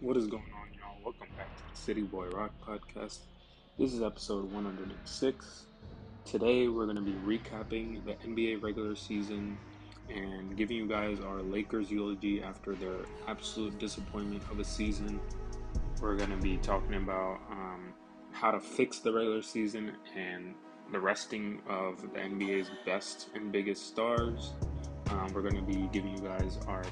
What is going on, y'all? Welcome back to the City Boy Rock Podcast. This is episode 106. Today, we're going to be recapping the NBA regular season and giving you guys our Lakers eulogy after their absolute disappointment of a season. We're going to be talking about um, how to fix the regular season and the resting of the NBA's best and biggest stars. Um, we're going to be giving you guys our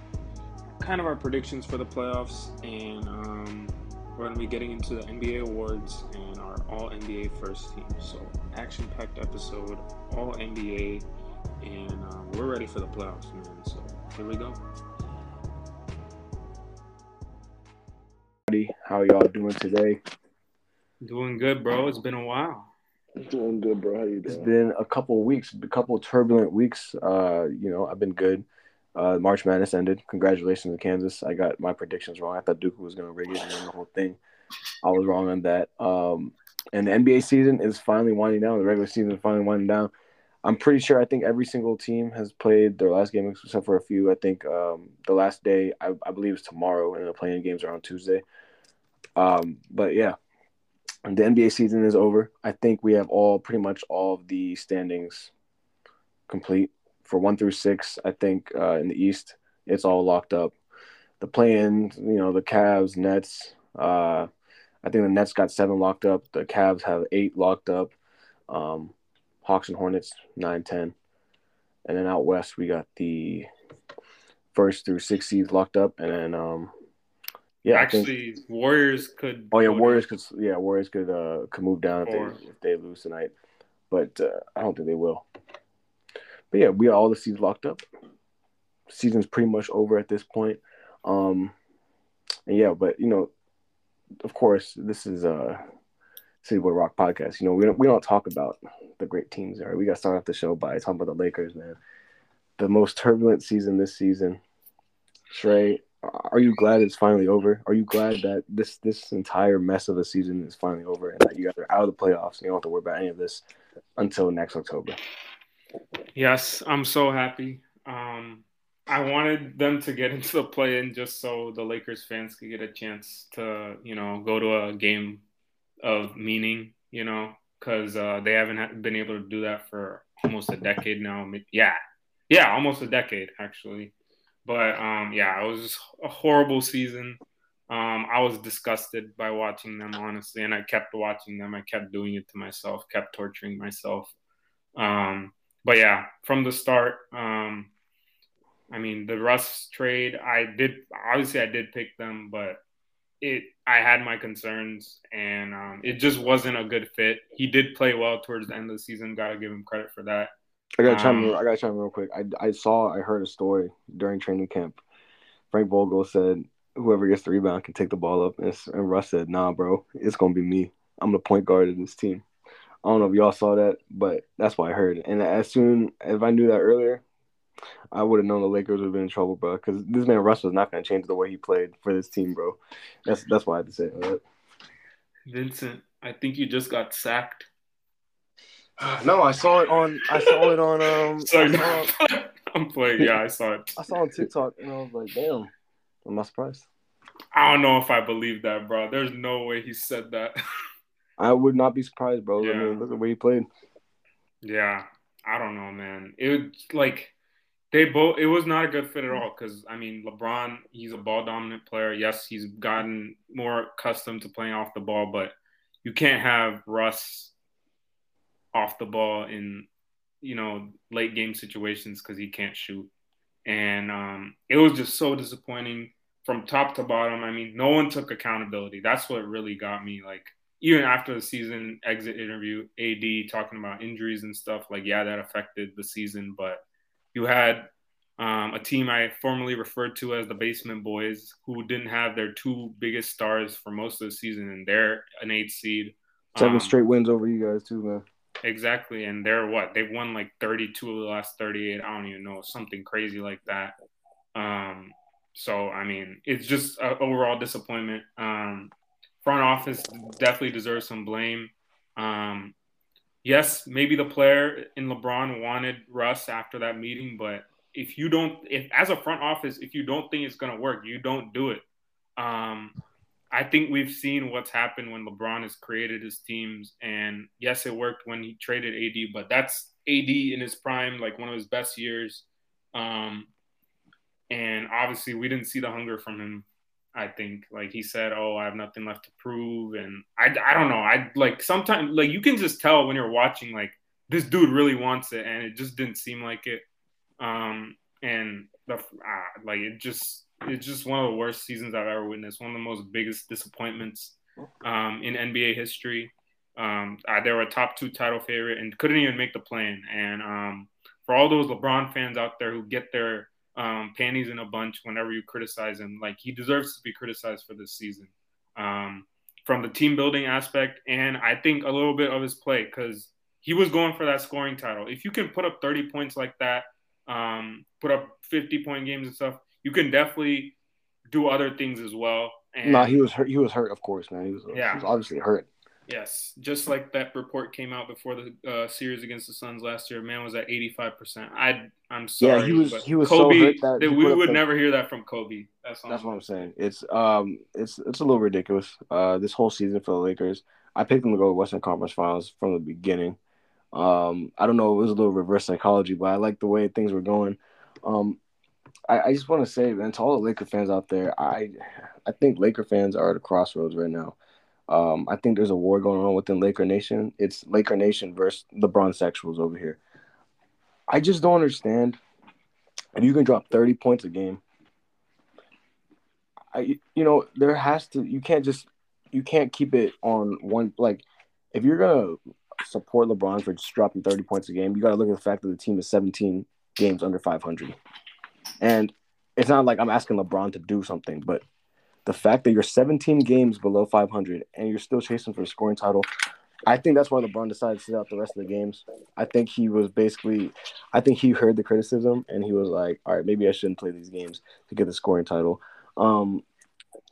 kind of our predictions for the playoffs, and um, we're going to be getting into the NBA awards and our All NBA first team. So, action packed episode, All NBA, and um, we're ready for the playoffs, man. So, here we go. How y'all doing today? Doing good, bro. It's been a while. Doing good, bro. How you doing? It's been a couple weeks, a couple turbulent weeks. Uh, you know, I've been good. Uh, March Madness ended. Congratulations to Kansas. I got my predictions wrong. I thought Duke was going to rig it and the whole thing. I was wrong on that. Um, and the NBA season is finally winding down. The regular season is finally winding down. I'm pretty sure. I think every single team has played their last game except for a few. I think um, the last day, I, I, believe, is tomorrow, and the play-in games are on Tuesday. Um, but yeah, the NBA season is over. I think we have all pretty much all of the standings complete for one through six, I think uh, in the East, it's all locked up. The play-in, you know, the Cavs, Nets. Uh, I think the Nets got seven locked up. The Cavs have eight locked up. Um, Hawks and Hornets nine, ten, and then out west we got the first through six seeds locked up, and then um, yeah, actually think, Warriors could. Oh yeah, Warriors could. Yeah, Warriors could uh could move down if they if they lose tonight, but uh, I don't think they will. But yeah, we all the seeds locked up. Season's pretty much over at this point. Um, and yeah, but you know, of course, this is a City Boy Rock podcast. You know, we don't we don't talk about the great teams. All right, we got to start off the show by talking about the Lakers, man. The most turbulent season this season. Trey, are you glad it's finally over? Are you glad that this this entire mess of a season is finally over and that you guys are out of the playoffs and you don't have to worry about any of this until next October? Yes, I'm so happy. Um, I wanted them to get into the play-in just so the Lakers fans could get a chance to, you know, go to a game of meaning, you know, because uh, they haven't been able to do that for almost a decade now. Yeah, yeah, almost a decade actually. But um, yeah, it was a horrible season. Um, I was disgusted by watching them, honestly, and I kept watching them. I kept doing it to myself, kept torturing myself. Um, but yeah, from the start, um, I mean the Russ trade, I did obviously I did pick them, but it I had my concerns and um, it just wasn't a good fit. He did play well towards the end of the season. Got to give him credit for that. I gotta chime. Um, I gotta chime real quick. I, I saw I heard a story during training camp. Frank Vogel said whoever gets the rebound can take the ball up, and, and Russ said, "Nah, bro, it's gonna be me. I'm the point guard of this team." I don't know if y'all saw that, but that's what I heard. And as soon if I knew that earlier, I would have known the Lakers would have been in trouble, bro. Because this man Russ was not going to change the way he played for this team, bro. That's that's why I had to say it. Vincent, I think you just got sacked. no, I saw it on. I saw it on. Um, Sorry, no, I'm playing. Yeah, I saw it. I saw it on TikTok, and I was like, "Damn, I'm not surprised." I don't know if I believe that, bro. There's no way he said that. I would not be surprised, bro. Yeah. I mean, look at where he played. Yeah, I don't know, man. It was like they both. It was not a good fit at all because I mean, LeBron, he's a ball dominant player. Yes, he's gotten more accustomed to playing off the ball, but you can't have Russ off the ball in you know late game situations because he can't shoot. And um, it was just so disappointing from top to bottom. I mean, no one took accountability. That's what really got me. Like even after the season exit interview, AD talking about injuries and stuff, like, yeah, that affected the season. But you had um, a team I formerly referred to as the Basement Boys, who didn't have their two biggest stars for most of the season, and they're an eight seed. Seven um, straight wins over you guys, too, man. Exactly. And they're what? They've won like 32 of the last 38. I don't even know. Something crazy like that. Um, so, I mean, it's just an overall disappointment. Um, front office definitely deserves some blame. Um, yes, maybe the player in LeBron wanted Russ after that meeting, but if you don't, if as a front office, if you don't think it's gonna work, you don't do it. Um, I think we've seen what's happened when LeBron has created his teams. And yes, it worked when he traded AD, but that's AD in his prime, like one of his best years. Um, and obviously, we didn't see the hunger from him. I think, like he said, "Oh, I have nothing left to prove," and I, I don't know. I like sometimes, like you can just tell when you're watching, like this dude really wants it, and it just didn't seem like it. Um, and the uh, like it just it's just one of the worst seasons I've ever witnessed. One of the most biggest disappointments um, in NBA history. Um, uh, they were a top two title favorite and couldn't even make the play-in. And um, for all those LeBron fans out there who get their um, panties in a bunch whenever you criticize him, like he deserves to be criticized for this season um, from the team building aspect and I think a little bit of his play because he was going for that scoring title. If you can put up 30 points like that, um, put up 50 point games and stuff, you can definitely do other things as well. And no, he was hurt. He was hurt, of course, man. He was, yeah. he was obviously hurt. Yes, just like that report came out before the uh, series against the Suns last year. Man was at eighty five percent. I I'm sorry. Yeah, he was. He was Kobe. So that we would never hear that from Kobe. That's, that's what I'm saying. It's um, it's it's a little ridiculous. Uh, this whole season for the Lakers, I picked them to go to Western Conference Finals from the beginning. Um, I don't know, it was a little reverse psychology, but I like the way things were going. Um, I, I just want to say, man, to all the Laker fans out there, I I think Laker fans are at a crossroads right now. Um, I think there's a war going on within Laker Nation. It's Laker Nation versus LeBron sexuals over here. I just don't understand. If you can drop 30 points a game, I you know there has to you can't just you can't keep it on one like if you're gonna support LeBron for just dropping 30 points a game, you got to look at the fact that the team is 17 games under 500. And it's not like I'm asking LeBron to do something, but the fact that you're 17 games below 500 and you're still chasing for a scoring title, I think that's why LeBron decided to sit out the rest of the games. I think he was basically, I think he heard the criticism and he was like, all right, maybe I shouldn't play these games to get the scoring title. Um,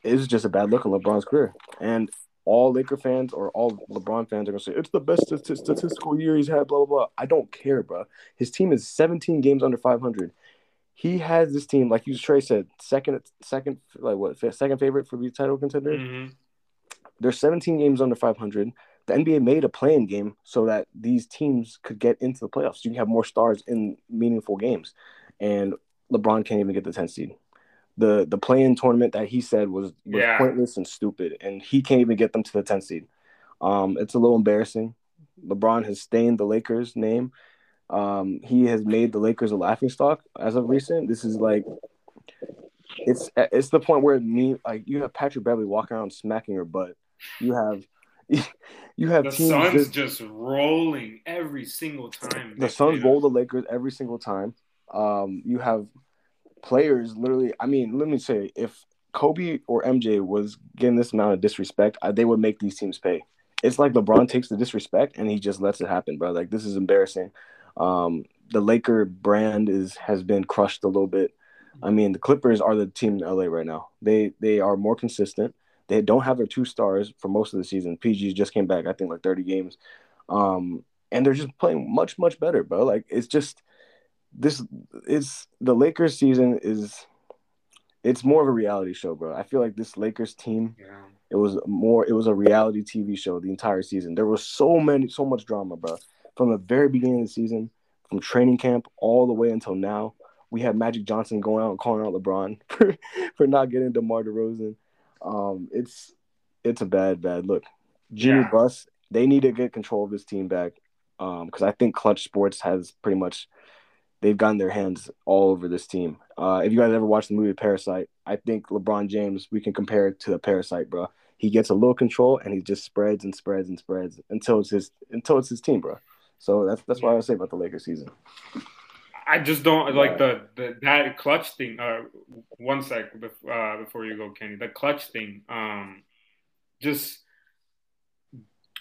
it was just a bad look in LeBron's career. And all Laker fans or all LeBron fans are gonna say it's the best statistical year he's had. Blah blah blah. I don't care, bro. His team is 17 games under 500. He has this team, like you Trey said, second, second, like what, second favorite for the title contender. Mm-hmm. They're 17 games under 500. The NBA made a play-in game so that these teams could get into the playoffs. You can have more stars in meaningful games, and LeBron can't even get the 10th seed the the play-in tournament that he said was, was yeah. pointless and stupid, and he can't even get them to the 10th seed. Um, it's a little embarrassing. LeBron has stained the Lakers' name. Um, he has made the Lakers a laughing stock as of recent. This is like it's it's the point where me like you have Patrick Beverley walking around smacking her butt. You have you have the Suns just, just, rolling every single time. The Suns roll the Lakers every single time. Um, you have players literally. I mean, let me say, if Kobe or MJ was getting this amount of disrespect, they would make these teams pay. It's like LeBron takes the disrespect and he just lets it happen, bro. Like this is embarrassing. Um, the Laker brand is has been crushed a little bit. I mean, the Clippers are the team in LA right now. They they are more consistent. They don't have their two stars for most of the season. PG just came back, I think, like 30 games. Um, and they're just playing much, much better, bro. Like it's just this is the Lakers season is it's more of a reality show, bro. I feel like this Lakers team, yeah. it was more it was a reality TV show the entire season. There was so many so much drama, bro. From the very beginning of the season, from training camp all the way until now. We have Magic Johnson going out and calling out LeBron for, for not getting DeMar DeRozan. Um, it's it's a bad, bad look. Jimmy yeah. Buss, they need to get control of this team back. Um, because I think Clutch Sports has pretty much they've gotten their hands all over this team. Uh, if you guys ever watched the movie Parasite, I think LeBron James we can compare it to the Parasite, bro. He gets a little control and he just spreads and spreads and spreads until it's his until it's his team, bro. So that's that's what I would say about the Lakers season. I just don't like the, the that clutch thing. Uh, one sec uh, before you go, Kenny. The clutch thing. Um, just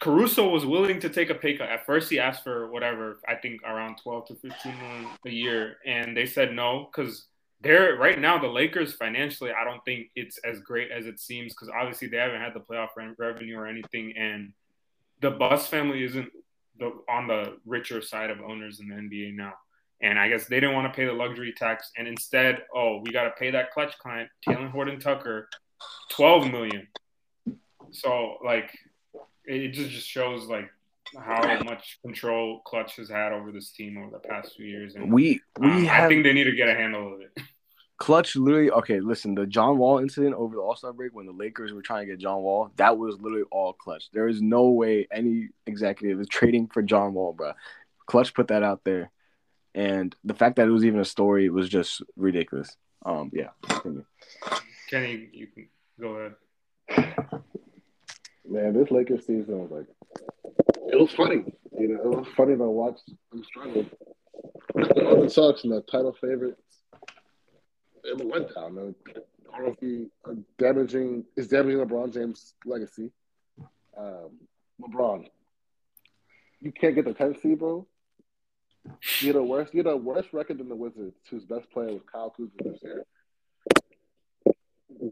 Caruso was willing to take a pay cut. At first, he asked for whatever, I think around 12 to 15 million a year, and they said no because they're right now the Lakers financially. I don't think it's as great as it seems because obviously they haven't had the playoff revenue or anything, and the Buss family isn't the, on the richer side of owners in the NBA now. And I guess they didn't want to pay the luxury tax, and instead, oh, we got to pay that clutch client, Talen Horton Tucker, 12 million So like, it just just shows like how much control Clutch has had over this team over the past few years. And We we um, have I think they need to get a handle of it. Clutch literally okay, listen, the John Wall incident over the All-Star break when the Lakers were trying to get John Wall, that was literally all Clutch. There is no way any executive is trading for John Wall, bro. Clutch put that out there. And the fact that it was even a story was just ridiculous. Um yeah. Kenny, you can go ahead. Man, this Lakers season was like, it was funny. You know, it was funny to watch them struggle. All the Sox and the title favorites, it went down. man. Honestly, uh, damaging is damaging LeBron James' legacy. Um, LeBron, you can't get the 10th seed, bro. You're the worst. You're the worst record than the Wizards, whose best player was Kyle Kuzma this year.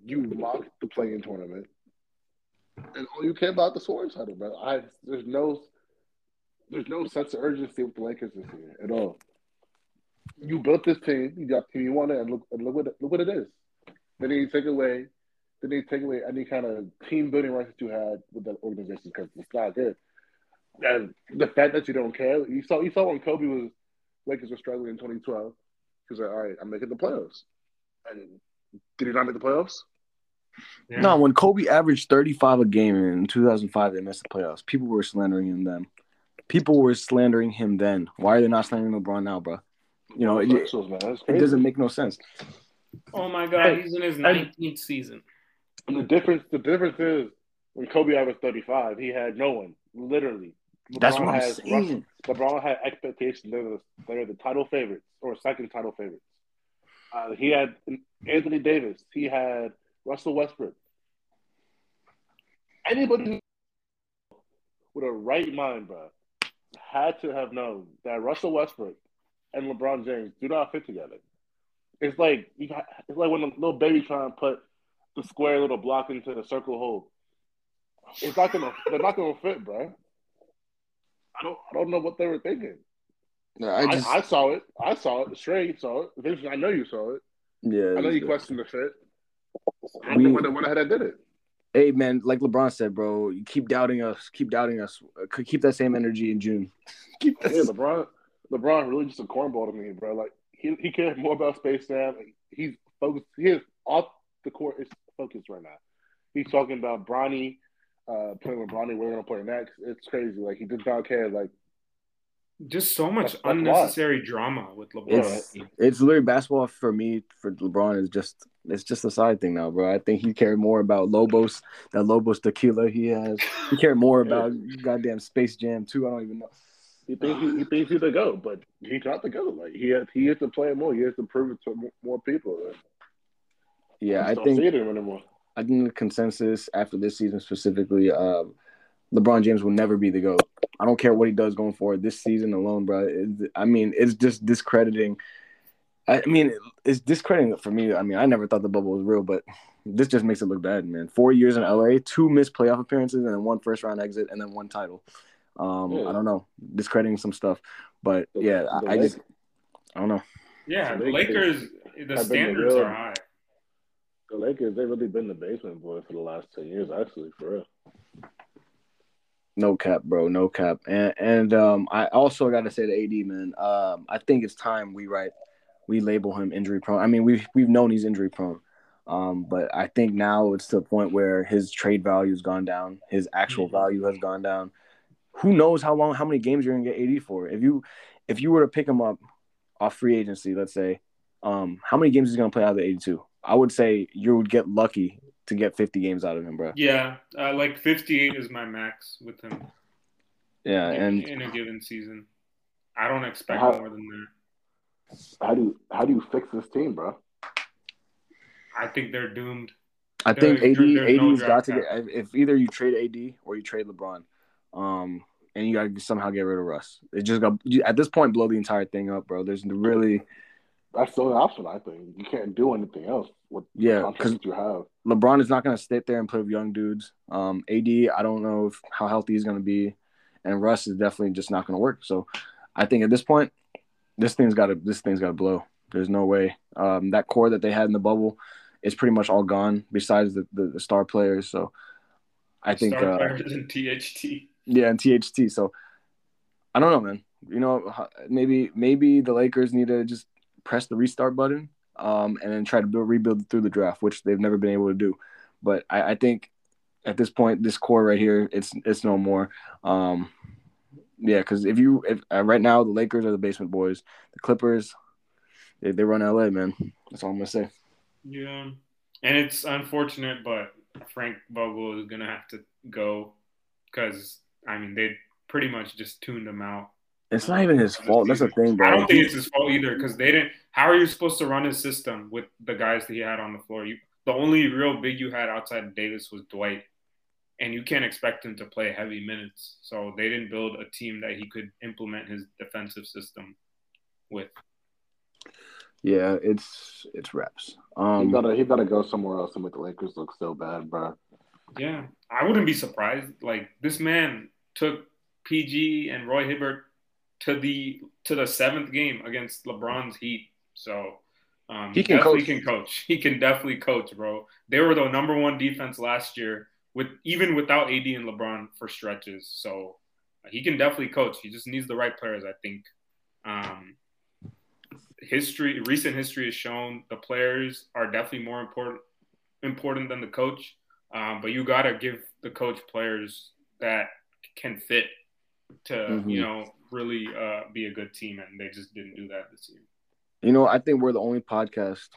You locked the play-in tournament, and all you care about the scoring title, bro. I there's no there's no sense of urgency with the Lakers this year at all. You built this team, you got the team you wanted, and look and look what look what it is. Then you take away, then you take away any kind of team building rights that you had with that organization because it's not good. And the fact that you don't care, you saw you saw when Kobe was Lakers were struggling in 2012. He was like, "All right, I'm making the playoffs," and did he not make the playoffs? Yeah. No, when Kobe averaged 35 a game in 2005, they missed the playoffs. People were slandering him then. People were slandering him then. Why are they not slandering LeBron now, bro? You know, it, Pixels, it doesn't make no sense. Oh my God, And- he's in his 19th season. And the difference, the difference is when Kobe averaged 35, he had no one, literally. That's what I'm has saying. Russell- LeBron had expectations. They're the, they're the title favorites or second title favorites. Uh, he had Anthony Davis. He had Russell Westbrook. Anybody with a right mind, bro, had to have known that Russell Westbrook and LeBron James do not fit together. It's like you got, it's like when a little baby trying to put the square little block into the circle hole. It's not gonna. They're not gonna fit, bro. I don't. I don't know what they were thinking. I I, just, I, saw it. I saw it. Stray saw it. Vince, I know you saw it. yeah. I know you questioned the fit. I We- don't know why they went ahead and did it. Hey man, like LeBron said, bro, you keep doubting us. Keep doubting us. Keep that same energy in June. Keep that. Yeah, LeBron. LeBron really just a cornball to me, bro. Like he he cares more about Space Jam. He's focused. He is off the court is focused right now. He's talking about Bronny, uh, playing with Bronny. Where we're gonna play next. It's crazy. Like he does not care. Like Just so much That's- that's unnecessary drama with LeBron. It's it's literally basketball for me. For LeBron is just it's just a side thing now, bro. I think he cared more about Lobos, that Lobos tequila he has. He cared more about goddamn Space Jam too. I don't even know. He thinks he, he thinks he's the go, but he's not the go. Like he has he has to play more. He has to prove it to more, more people. Yeah, I don't think see it anymore. I think the consensus after this season specifically, um, LeBron James will never be the GOAT. I don't care what he does going forward. This season alone, bro. It, I mean, it's just discrediting. I mean, it's discrediting for me. I mean, I never thought the bubble was real, but this just makes it look bad, man. Four years in LA, two missed playoff appearances, and then one first round exit, and then one title. Um, Yeah. I don't know, discrediting some stuff, but yeah, The I, I just I don't know. yeah, The the Lakers Lakers, the have been the standards real- are high. The Lakers, they've really been the basement boy for the last ten years, actually, for real. No cap, bro. No cap. And and um, I also got to say to AD, man. Um, I think it's time we write, we label him injury prone. I mean, we've we've known he's injury prone, um, but I think now it's to the point where his trade value has gone down. His actual value has gone down. Who knows how long, how many games you're gonna get AD for? If you if you were to pick him up off free agency, let's say, um, how many games is he gonna play out of the 82? I would say you would get lucky to get 50 games out of him, bro. Yeah, uh, like 58 is my max with him Yeah, in, and in a given season. I don't expect How- more than that. How do you how do you fix this team, bro? I think they're doomed. I think There's- AD there's no AD's got to get if either you trade AD or you trade LeBron, um, and you got to somehow get rid of Russ. It just got you- at this point blow the entire thing up, bro. There's really That's the only option, I think. You can't do anything else with Yeah, because you have. LeBron is not going to sit there and play with young dudes. Um, AD, I don't know if, how healthy he's going to be, and Russ is definitely just not going to work. So, I think at this point, this thing's got to this thing's got to blow. There's no way. Um, that core that they had in the bubble is pretty much all gone. Besides the, the, the star players, so I think Star uh, players in THT. Yeah, and THT. So I don't know, man. You know, maybe maybe the Lakers need to just press the restart button, um, and then try to build, rebuild through the draft, which they've never been able to do. But I, I think at this point, this core right here, it's it's no more. Um, yeah, because if you if uh, right now the Lakers are the basement boys, the Clippers, they, they run LA, man. That's all I'm gonna say. Yeah, and it's unfortunate, but Frank Vogel is gonna have to go because I mean they pretty much just tuned him out. It's not even his fault. That's the thing, bro. I don't think it's his fault either because they didn't. How are you supposed to run his system with the guys that he had on the floor? You the only real big you had outside of Davis was Dwight, and you can't expect him to play heavy minutes. So they didn't build a team that he could implement his defensive system with. yeah, it's it's reps. he Um, better he better go somewhere else and make the Lakers look so bad, bro. Yeah, I wouldn't be surprised. Like this man took PG and Roy Hibbert to the to the seventh game against LeBron's Heat. So um, He can definitely coach. can coach. He can definitely coach, bro. They were the number one defense last year with even without AD and LeBron for stretches. So he can definitely coach. He just needs the right players, I think. Um, history, recent history has shown the players are definitely more important important than the coach. Um, but you got to give the coach players that can fit to Mhm. you know really uh, be a good team, and they just didn't do that this year. You know, I think we're the only podcast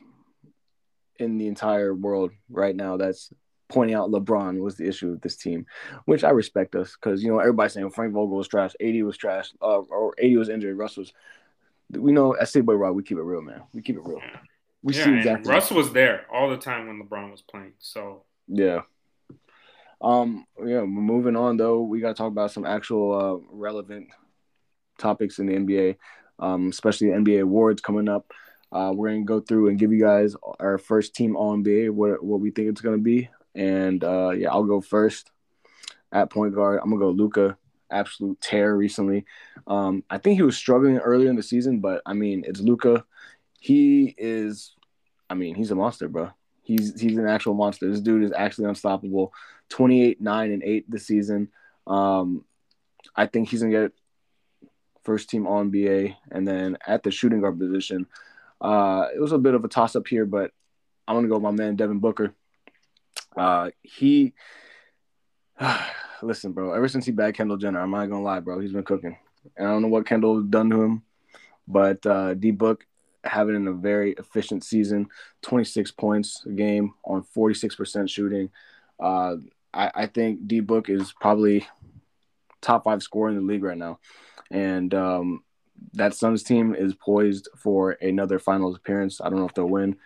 in the entire world right now that's pointing out LeBron was the issue with this team, which I respect us because you know everybody's saying Frank Vogel was trash, AD was trash, uh, or AD was injured, Russ was. We know at Big Boy Rock, we keep it real, man. We keep it real. Yeah. We yeah, see exactly. Russ was there all the time when LeBron was playing. So Yeah. Um. Yeah. Moving on though, we got to talk about some actual uh, relevant topics in the NBA, um, especially the NBA awards coming up. Uh, we're gonna go through and give you guys our first team All NBA, what what we think it's gonna be, and uh, yeah, I'll go first at point guard. I'm gonna go Luka, absolute tear recently. Um, I think he was struggling earlier in the season, but I mean, it's Luka. He is, I mean, he's a monster, bro. He's he's an actual monster. This dude is actually unstoppable. 28, 9, and 8 this season. Um, I think he's gonna get first team All NBA. And then at the shooting guard position, uh, it was a bit of a toss up here, but I'm gonna go with my man Devin Booker. Uh, he listen, bro. Ever since he bagged Kendall Jenner, I'm not gonna lie, bro. He's been cooking. And I don't know what Kendall has done to him, but uh, D Book having in a very efficient season, 26 points a game on 46% shooting. Uh, I, I think D Book is probably top five scorer in the league right now, and um, that Suns team is poised for another Finals appearance. I don't know if they'll win,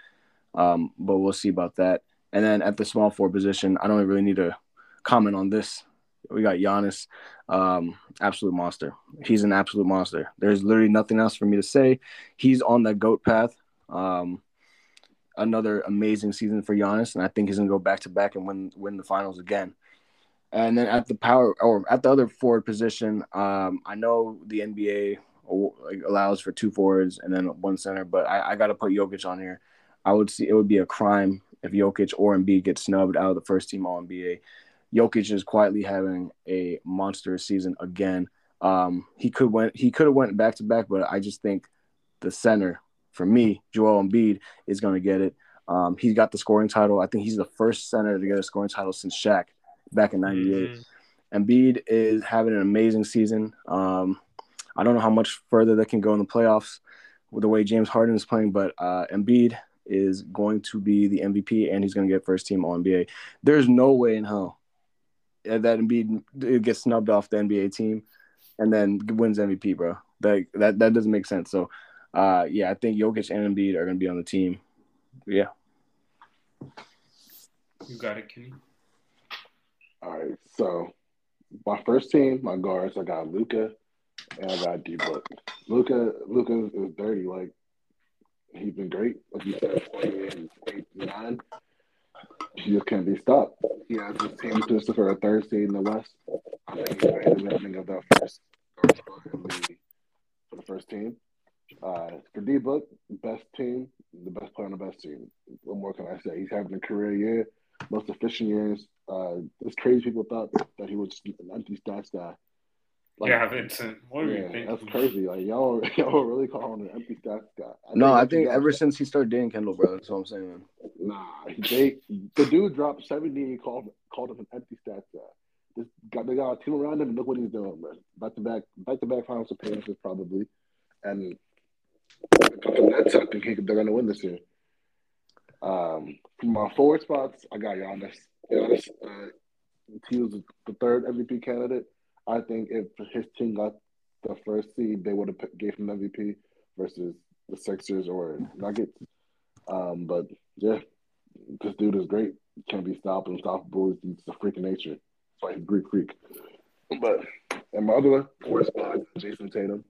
um, but we'll see about that. And then at the small forward position, I don't really need to comment on this. We got Giannis, um, absolute monster. He's an absolute monster. There's literally nothing else for me to say. He's on the goat path. Um, another amazing season for Giannis, and I think he's gonna go back to back and win win the finals again. And then at the power or at the other forward position, um, I know the NBA allows for two forwards and then one center, but I, I got to put Jokic on here. I would see it would be a crime if Jokic or Embiid get snubbed out of the first team All NBA. Jokic is quietly having a monstrous season again. Um, he could went he could have went back to back, but I just think the center for me, Joel Embiid, is going to get it. Um, he got the scoring title. I think he's the first center to get a scoring title since Shaq back in '98. Mhm. Embiid is having an amazing season. Um, I don't know how much further they can go in the playoffs with the way James Harden is playing, but uh, Embiid is going to be the MVP and he's going to get first team All NBA. There's no way in hell that Embiid gets snubbed off the NBA team and then wins MVP, bro. That that that doesn't make sense. So, uh, yeah, I think Jokic and Embiid are going to be on the team. Yeah. You got it, Kenny. All right, so my first team, my guards, I got Luka and I got D Book. Luka, Luka is dirty. Like he's been great. Like you said, 28 and 8 and 9. He just can't be stopped. He has his team position for a third seed in the West. I think he's ready to make of that first third spot in the, for the first team. Uh, for D Book, best team, the best player on the best team. What more can I say? He's having a career year, most efficient years Uh, it's crazy people thought that he was an empty stats guy. Like, yeah, Vincent. What are yeah, you thinking? That's crazy. Like y'all, y'all really calling him an empty stats guy. I no, I think ever since he started dating Kendall, bro. That's what I'm saying. Nah, they the dude dropped 70 and called called him an empty stats guy. This got they got a team around him. And look what he's doing, man. Back to back, back to back finals appearances probably, and from that I think they're gonna win this year. Um, from my forward spots, I got Giannis. Giannis, uh, he was the third MVP candidate. I think if his team got the first seed, they would have gave him MVP versus the Sixers or Nuggets. Um, but yeah, this dude is great. Can't be stopped, unstoppable. He's a freak of nature. Why he's Greek freak. But and my other four spot, Jayson Tatum,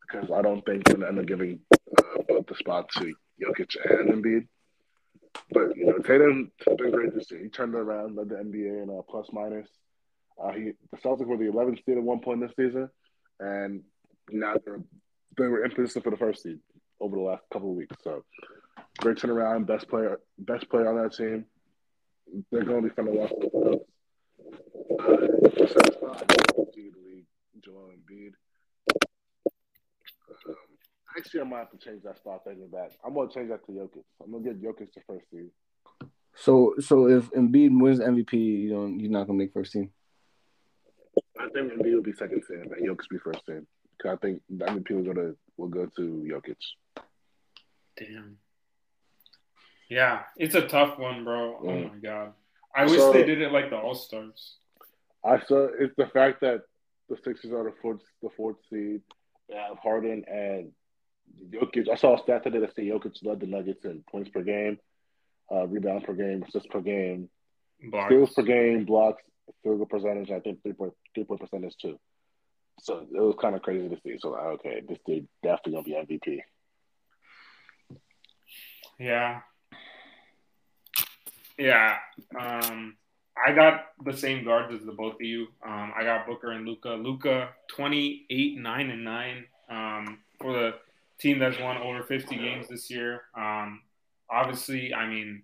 because I don't think they're gonna end up giving uh, both the spot to Jokic and Embiid. But you know, Tatum has been great this year. He turned it around, led the NBA in a plus minus. Uh, he the Celtics were the 11th seed at one point this season, and now they're they were in position for the first seed over the last couple of weeks. So great turnaround, best player, best player on that team. They're going to be fun to watch. Uh, Joel Embiid. Um, Next year, I might have to change that spot thinking back. I'm gonna change that to Jokic. I'm gonna get Jokic to first team. So, so if Embiid wins MVP, you don't, you're not gonna make first team. I think Embiid will be second team and Jokic be first team. Cause I think the MVP will go to will go to Jokic. Damn. Yeah, it's a tough one, bro. Oh my god, I wish they did it like the All Stars. I saw it's the fact that the Sixers are the fourth the fourth seed. They have Harden and Jokic, I saw a stat today that said Jokic led the Nuggets in points per game, uh, rebounds per game, assists per game, blocks. steals per game, blocks, field goal percentage. I think three point three point percentage too. So it was kind of crazy to see. So like, okay, this dude definitely gonna be MVP. Yeah. Yeah. Um, I got the same guards as the both of you. Um, I got Booker and Luka. Luka, 28, 9, and 9 um, for the team that's won over 50 games this year. Um, obviously, I mean,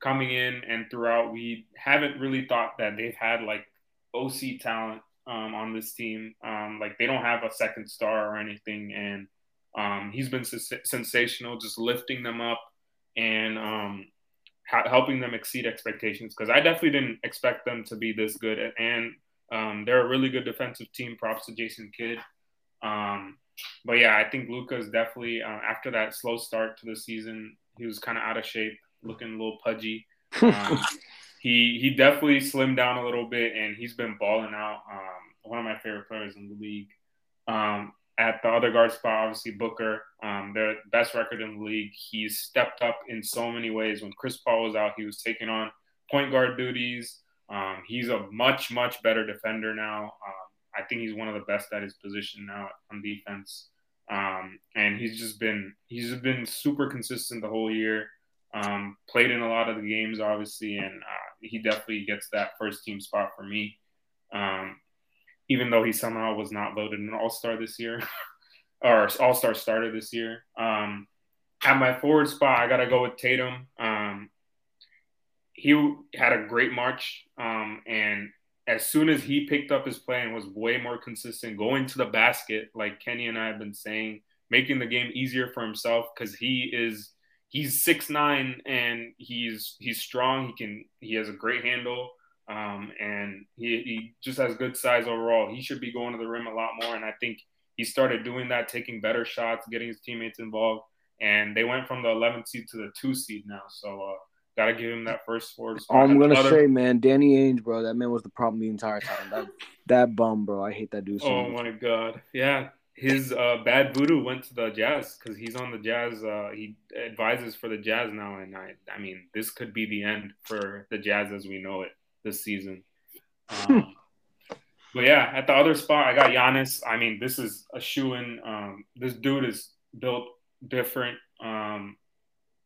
coming in and throughout, we haven't really thought that they've had like OC talent um, on this team. Um, like they don't have a second star or anything, and he's been sensational, just lifting them up and um, ha- helping them exceed expectations. Because I definitely didn't expect them to be this good, and um, they're a really good defensive team. Props to Jason Kidd. Um, but yeah, I think Luka is definitely uh, after that slow start to the season, he was kind of out of shape, looking a little pudgy. Um, he he definitely slimmed down a little bit, and he's been balling out. Um, one of my favorite players in the league. At the other guard spot, obviously Booker, um, their best record in the league. He's stepped up in so many ways. When Chris Paul was out, he was taking on point guard duties. Um, he's a much much better defender now. Um, I think he's one of the best at his position now on defense. Um, and he's just been he's been super consistent the whole year. Um, played in a lot of the games, obviously, and uh, he definitely gets that first team spot for me. Um, even though he somehow was not voted an All Star this year or All Star starter this year. Um, at my forward spot, I got to go with Tatum. Um, he had a great March, um, and as soon as he picked up his play and was way more consistent, going to the basket, like Kenny and I have been saying, making the game easier for himself because he is he's six nine and he's he's strong. He can he has a great handle. Um, and he, he just has good size overall. He should be going to the rim a lot more. And I think he started doing that, taking better shots, getting his teammates involved. And they went from the 11th seed to the two seed now. So uh, Got to give him that first forward spot. I'm gonna say, man, Danny Ainge, bro, that man was the problem the entire time. That that bum, bro. I hate that dude. So oh much. my god, yeah. His uh, bad voodoo went to the Jazz because he's on the Jazz. Uh, he advises for the Jazz now, and I, I mean, this could be the end for the Jazz as we know it this season. Um, but yeah, at the other spot, I got Giannis. I mean, this is a shoe in. Um, this dude is built different. Um,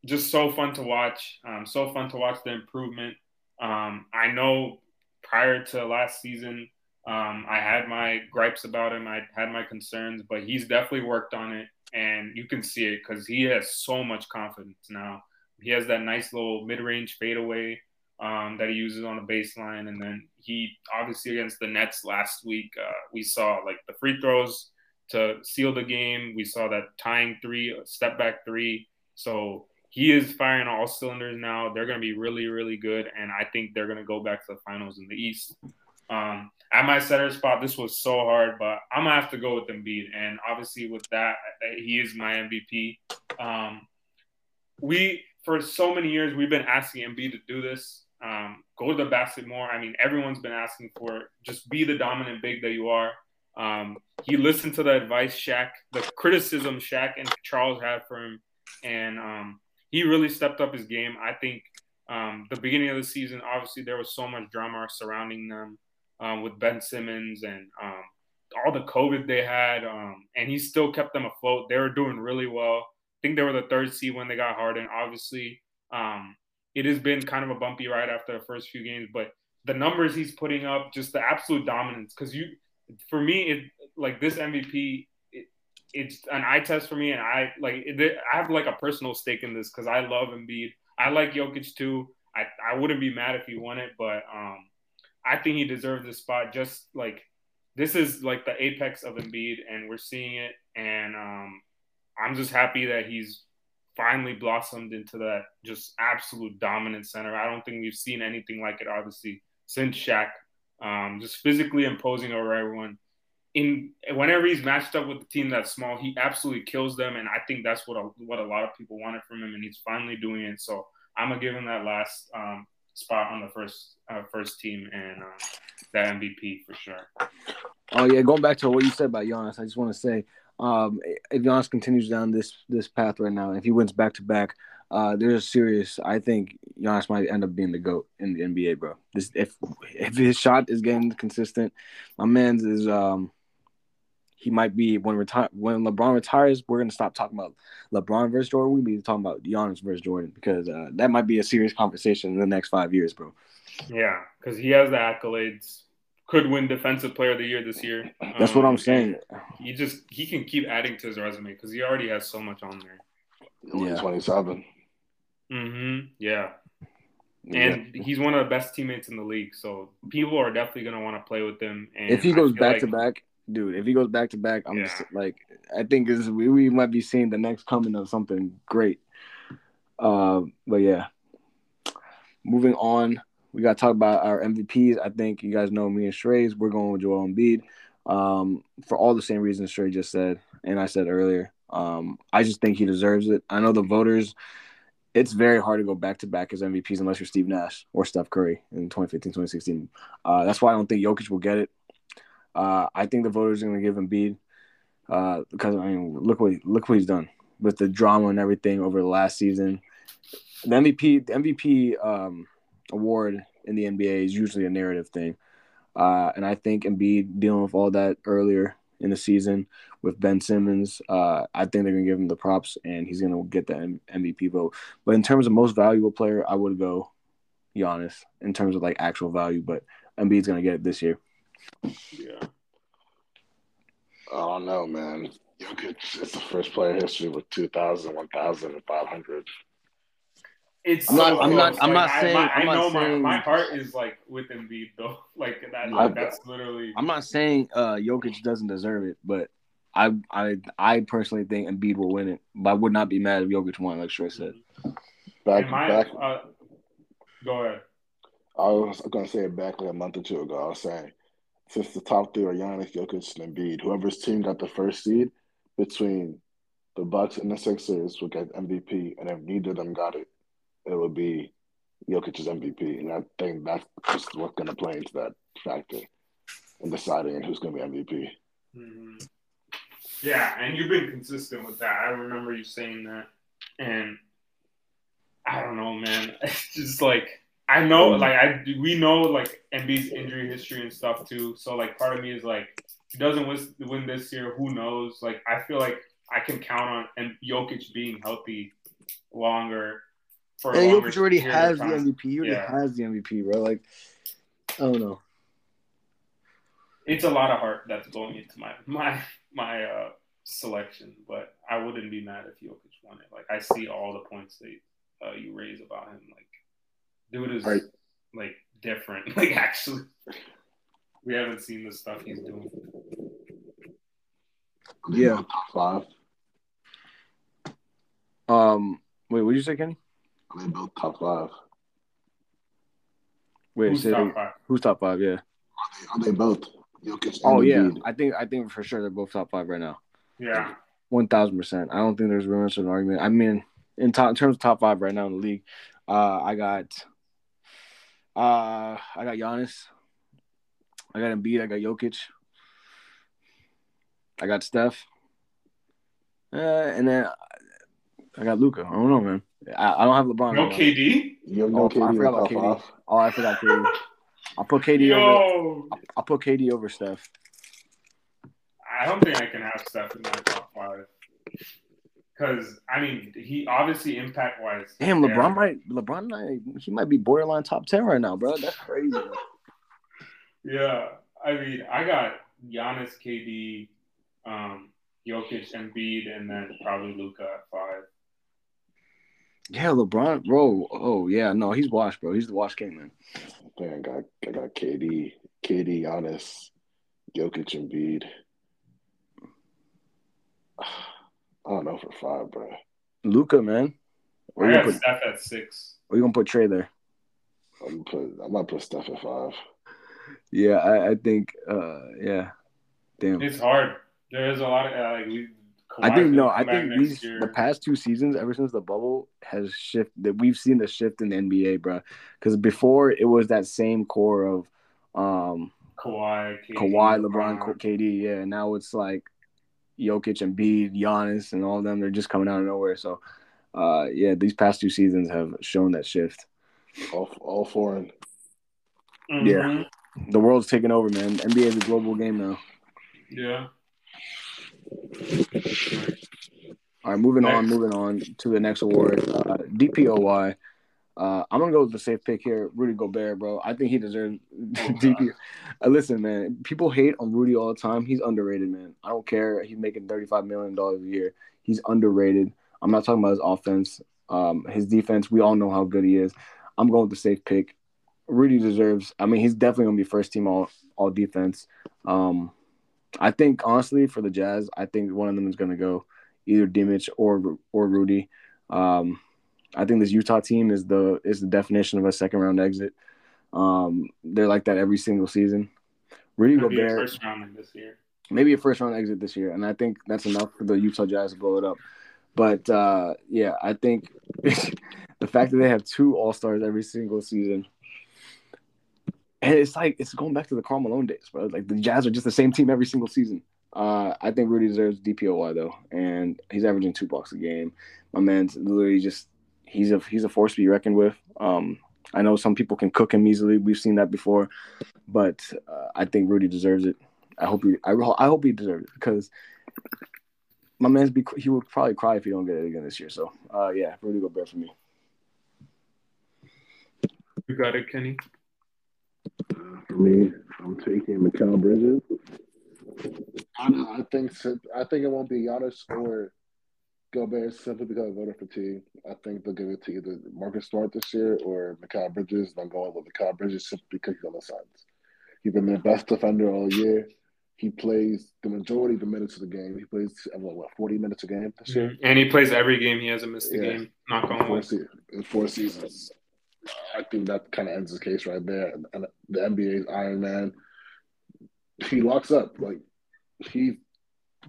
just so fun to watch. Um, so fun to watch the improvement. Um, I know prior to last season, um, I had my gripes about him. I had my concerns, but he's definitely worked on it, and you can see it because he has so much confidence now. He has that nice little mid-range fadeaway. Um, that he uses on the baseline. And then he obviously against the Nets last week, uh, we saw like the free throws to seal the game. We saw that tying three, step back three. So he is firing all cylinders now. They're going to be really, really good. And I think they're going to go back to the finals in the East. Um, at my center spot, this was so hard, but I'm gonna have to go with Embiid. And obviously, with that, he is my MVP. Um, we for so many years we've been asking Embiid to do this. Um, go to the basket more. I mean, everyone's been asking for it. Just be the dominant big that you are. Um, he listened to the advice Shaq, the criticism Shaq and Charles had for him, and um, he really stepped up his game. I think um, the beginning of the season, obviously, there was so much drama surrounding them um, with Ben Simmons and um, all the COVID they had, um, and he still kept them afloat. They were doing really well. I think they were the third seed when they got Harden. Obviously, um, it has been kind of a bumpy ride after the first few games, but the numbers he's putting up, just the absolute dominance. Because you, for me, it like this MVP, it, it's an eye test for me, and I like it, I have like a personal stake in this because I love Embiid. I like Jokic too. I, I wouldn't be mad if he won it, but um, I think he deserves this spot. Just like this is like the apex of Embiid, and we're seeing it. And um, I'm just happy that he's finally blossomed into that just absolute dominant center. I don't think we've seen anything like it, obviously, since Shaq. Um, just physically imposing over everyone. In whenever he's matched up with a team that's small, he absolutely kills them, and I think that's what a, what a lot of people wanted from him, and he's finally doing it. So I'm gonna give him that last um, spot on the first uh, first team and uh, the MVP for sure. Oh yeah, going back to what you said about Giannis, I just want to say, um, if Giannis continues down this this path right now, if he wins back to back, uh, there's a serious. I think Giannis might end up being the goat in the NBA, bro. This if if his shot is getting consistent, my man's is um he might be when retire when LeBron retires, we're gonna stop talking about LeBron versus Jordan. We'll be talking about Giannis versus Jordan because uh, that might be a serious conversation in the next five years, bro. Yeah, because he has the accolades. Could win Defensive Player of the Year this year. That's um, what I'm saying. He just he can keep adding to his resume because he already has so much on there. Yeah, twenty seven. Mm-hmm. Yeah. And yeah. he's one of the best teammates in the league, so people are definitely gonna want to play with him. And if he goes back like, to back, dude, if he goes back to back, I'm yeah. just like, I think is we, we might be seeing the next coming of something great. Uh, but yeah, moving on, we got to talk about our MVPs. I think you guys know me and Strays. We're going with Joel Embiid um, for all the same reasons Stray just said, and I said earlier. Um, I just think he deserves it. I know the voters. It's very hard to go back to back as MVPs unless you're Steve Nash or Steph Curry in 2015, 2016. Uh, that's why I don't think Jokic will get it. Uh, I think the voters are going to give Embiid uh, because I mean, look what look what he's done with the drama and everything over the last season. The MVP the MVP um, award in the NBA is usually a narrative thing, uh, and I think Embiid dealing with all that earlier in the season with Ben Simmons, uh, I think they're gonna give him the props, and he's gonna get the M- MVP vote. But in terms of most valuable player, I would go Giannis in terms of like actual value, but Embiid's gonna get it this year. Yeah. I don't know, man. Jokic is the first player in history with 2,000, 1,500. It's I'm so not. I'm not. I'm not saying. I, am I know saying, my, my heart is like with Embiid though. Like that. Like, that's literally. I'm not saying uh Jokic doesn't deserve it, but I I I personally think Embiid will win it. But I would not be mad if Jokic won, like Shrey said. Back my, back. Uh, go ahead. I was gonna say it back like a month or two ago. I was saying since the top three are Giannis, Jokic, and Embiid, whoever's team got the first seed between the Bucks and the Sixers will get MVP, and if neither of them got it, it would be Jokic's MVP. And I think that's just what's going to play into that factor in deciding who's going to be MVP. Mm-hmm. Yeah, and you've been consistent with that. I remember you saying that, and I don't know, man. It's just like I know, mm-hmm. like I we know like Embiid's injury history and stuff too. So like part of me is like, he doesn't win, win this year. Who knows? Like I feel like I can count on and Jokic being healthy longer. For and Jokic already has the MVP. He already yeah. has the MVP, bro. Like I don't know. It's a lot of heart that's going into my my my uh, selection, but I wouldn't be mad if Jokic won it. Like I see all the points that uh, you raise about him. Like dude is are, like different. Like actually, we haven't seen the stuff he's doing. Yeah. Five. Um. Wait, what did you say, Kenny? They both top five. Wait, Who's top they- five? who's top five? Yeah. Are they both? Jokic and Oh yeah, Embiid. I think I think for sure they're both top five right now. Yeah, One thousand percent. I don't think there's room for an argument. I mean, in, top, in terms of top five right now in the league, uh, I got, uh, I got Giannis, I got Embiid, I got Jokic, I got Steph, uh, and then I got Luka. I don't know, man. I, I don't have LeBron. no right. KD. You have Oh, no I KD in forgot about KD. five. Oh, I forgot KD. I'll put KD over. Yo, I'll put KD over Steph. I don't think I can have Steph in my top five. Because I mean, he obviously impact wise. Damn, LeBron might LeBron might he might be borderline top ten right now, bro. That's crazy. Yeah, I mean, I got Giannis, KD, um, Jokic, Embiid, and then probably Luka at five. Yeah, LeBron, bro. Oh yeah, no, he's washed, bro. He's the wash king, man. Man, I got I got KD, KD, Giannis, Jokic, Embiid. I don't know for five, bro. Luka, man. Where I you got gonna put? Steph at six. Where you gonna put Trey there? I'm gonna put. I might put Steph at five. Yeah, I, I think. uh Yeah, damn. It's hard. There is a lot of uh, like we. I think no. I think these year. the past two seasons, ever since the bubble has shifted, that we've seen the shift in the NBA, bro. Because before it was that same core of um Kawhi, KD, Kawhi, LeBron, KD. Yeah, now it's like Jokic and Embiid, Giannis, and all of them. They're just coming out of nowhere. So, uh, yeah, these past two seasons have shown that shift. All all foreign. Mhm. The world's taking over, man. NBA is a global game now. Yeah. All right, moving on, moving on to the next award. Uh, DPOY. Uh, I'm gonna go with the safe pick here, Rudy Gobert, bro. I think he deserves DP. Uh, listen, man, people hate on Rudy all the time. He's underrated, man. I don't care. He's making 35 million dollars a year. He's underrated. I'm not talking about his offense. Um, his defense, we all know how good he is. I'm going with the safe pick. Rudy deserves. I mean, he's definitely gonna be first team all all defense. Um, I think honestly for the Jazz, I think one of them is gonna go either D-Mitch or or Rudy. Um, I think this Utah team is the is the definition of a second round exit. Um, they're like that every single season. Rudy Could be a Gobert, first round this year. maybe a first round exit this year, and I think that's enough for the Utah Jazz to blow it up. But uh, yeah, I think the fact that they have two All Stars every single season, and it's like it's going back to the Karl Malone days, bro. Like the Jazz are just the same team every single season. Uh, I think Rudy deserves DPOY though, and he's averaging two blocks a game. My man's literally just he's a he's a force to be reckoned with. Um, I know some people can cook him easily. We've seen that before, but uh, I think Rudy deserves it. I hope he I, I hope he deserves it because my man's be he would probably cry if he don't get it again this year. So uh, yeah, Rudy go Gobert for me. You got it, Kenny. For me, I'm taking Mikal Bridges. I, I think I think it won't be Giannis or Gobert simply because of voter fatigue. I think they'll give it to either Marcus Smart this year or Mikal Bridges. And I'm going with Mikal Bridges simply because he's on the Suns. He's been their best defender all year. He plays the majority of the minutes of the game. He plays uh, what, what 40 minutes a game this year. And he plays every game. He hasn't missed a Yeah. game. Knock on four, wood. se- in four seasons. I think that kind of ends the case right there. And, and the NBA's Iron Man, he locks up. Like he's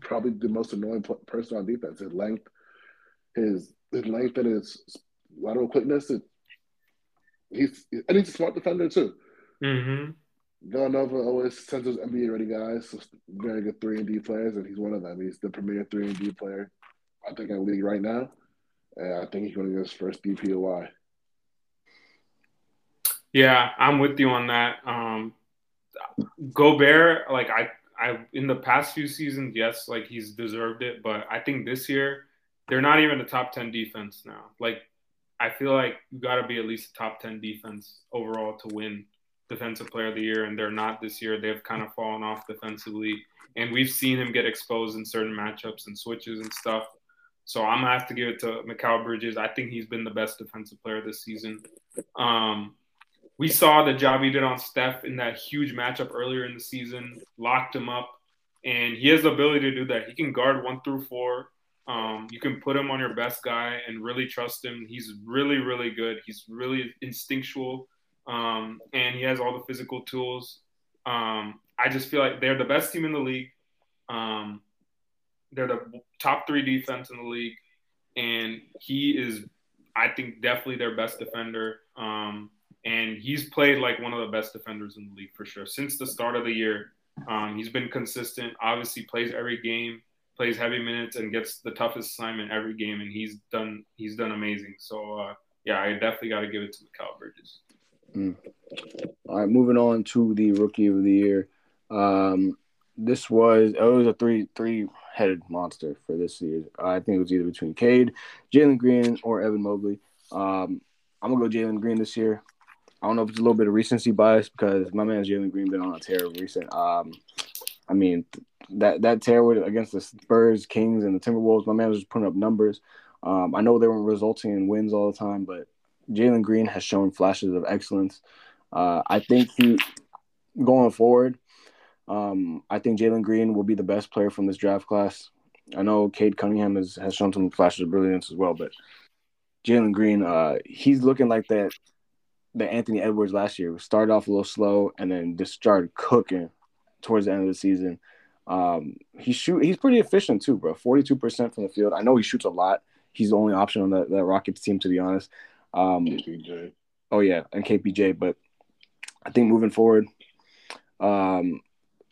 probably the most annoying person on defense. His length, his his length and his lateral quickness. It, he's and he's a smart defender too. Mm-hmm. Villanova always sends those NBA ready guys, so very good three and D players, and he's one of them. He's the premier three and D player, I think, in the league right now. And I think he's going to get his first DPOY. Yeah, I'm with you on that. Um, Gobert, like I, I in the past few seasons, yes, like he's deserved it, but I think this year they're not even a top ten defense now. Like I feel like you got to be at least a top ten defense overall to win Defensive Player of the Year, and they're not this year. They've kind of fallen off defensively, and we've seen him get exposed in certain matchups and switches and stuff. So I'm gonna have to give it to Mikal Bridges. I think he's been the best defensive player this season. Um, we saw the job he did on Steph in that huge matchup earlier in the season, locked him up, and he has the ability to do that. He can guard one through four. Um, you can put him on your best guy and really trust him. He's really, really good. He's really instinctual, um, and he has all the physical tools. Um, I just feel like they're the best team in the league. Um, they're the top three defense in the league, and he is, I think, definitely their best defender. Um, and he's played like one of the best defenders in the league for sure since the start of the year. Um, he's been consistent. Obviously, plays every game, plays heavy minutes, and gets the toughest assignment every game. And he's done he's done amazing. So uh, yeah, I definitely got to give it to Mikal Bridges. Mm. All right, moving on to the rookie of the year. Um, this was it was a three three headed monster for this year. I think it was either between Cade, Jalen Green, or Evan Mobley. Um, I'm gonna go Jalen Green this year. I don't know if it's a little bit of recency bias because my man Jalen Green been on a tear recent. Um, I mean that that tear against the Spurs, Kings, and the Timberwolves, my man was just putting up numbers. Um, I know they weren't resulting in wins all the time, but Jalen Green has shown flashes of excellence. Uh, I think he going forward. Um, I think Jalen Green will be the best player from this draft class. I know Cade Cunningham has, has shown some flashes of brilliance as well, but Jalen Green, uh, he's looking like that the Anthony Edwards last year. Started off a little slow and then just started cooking towards the end of the season. Um, he shoot he's pretty efficient too, bro. Forty two percent from the field. I know he shoots a lot. He's the only option on that, that Rockets team, to be honest. Um, KPJ. Oh yeah, and KPJ. But I think moving forward, um,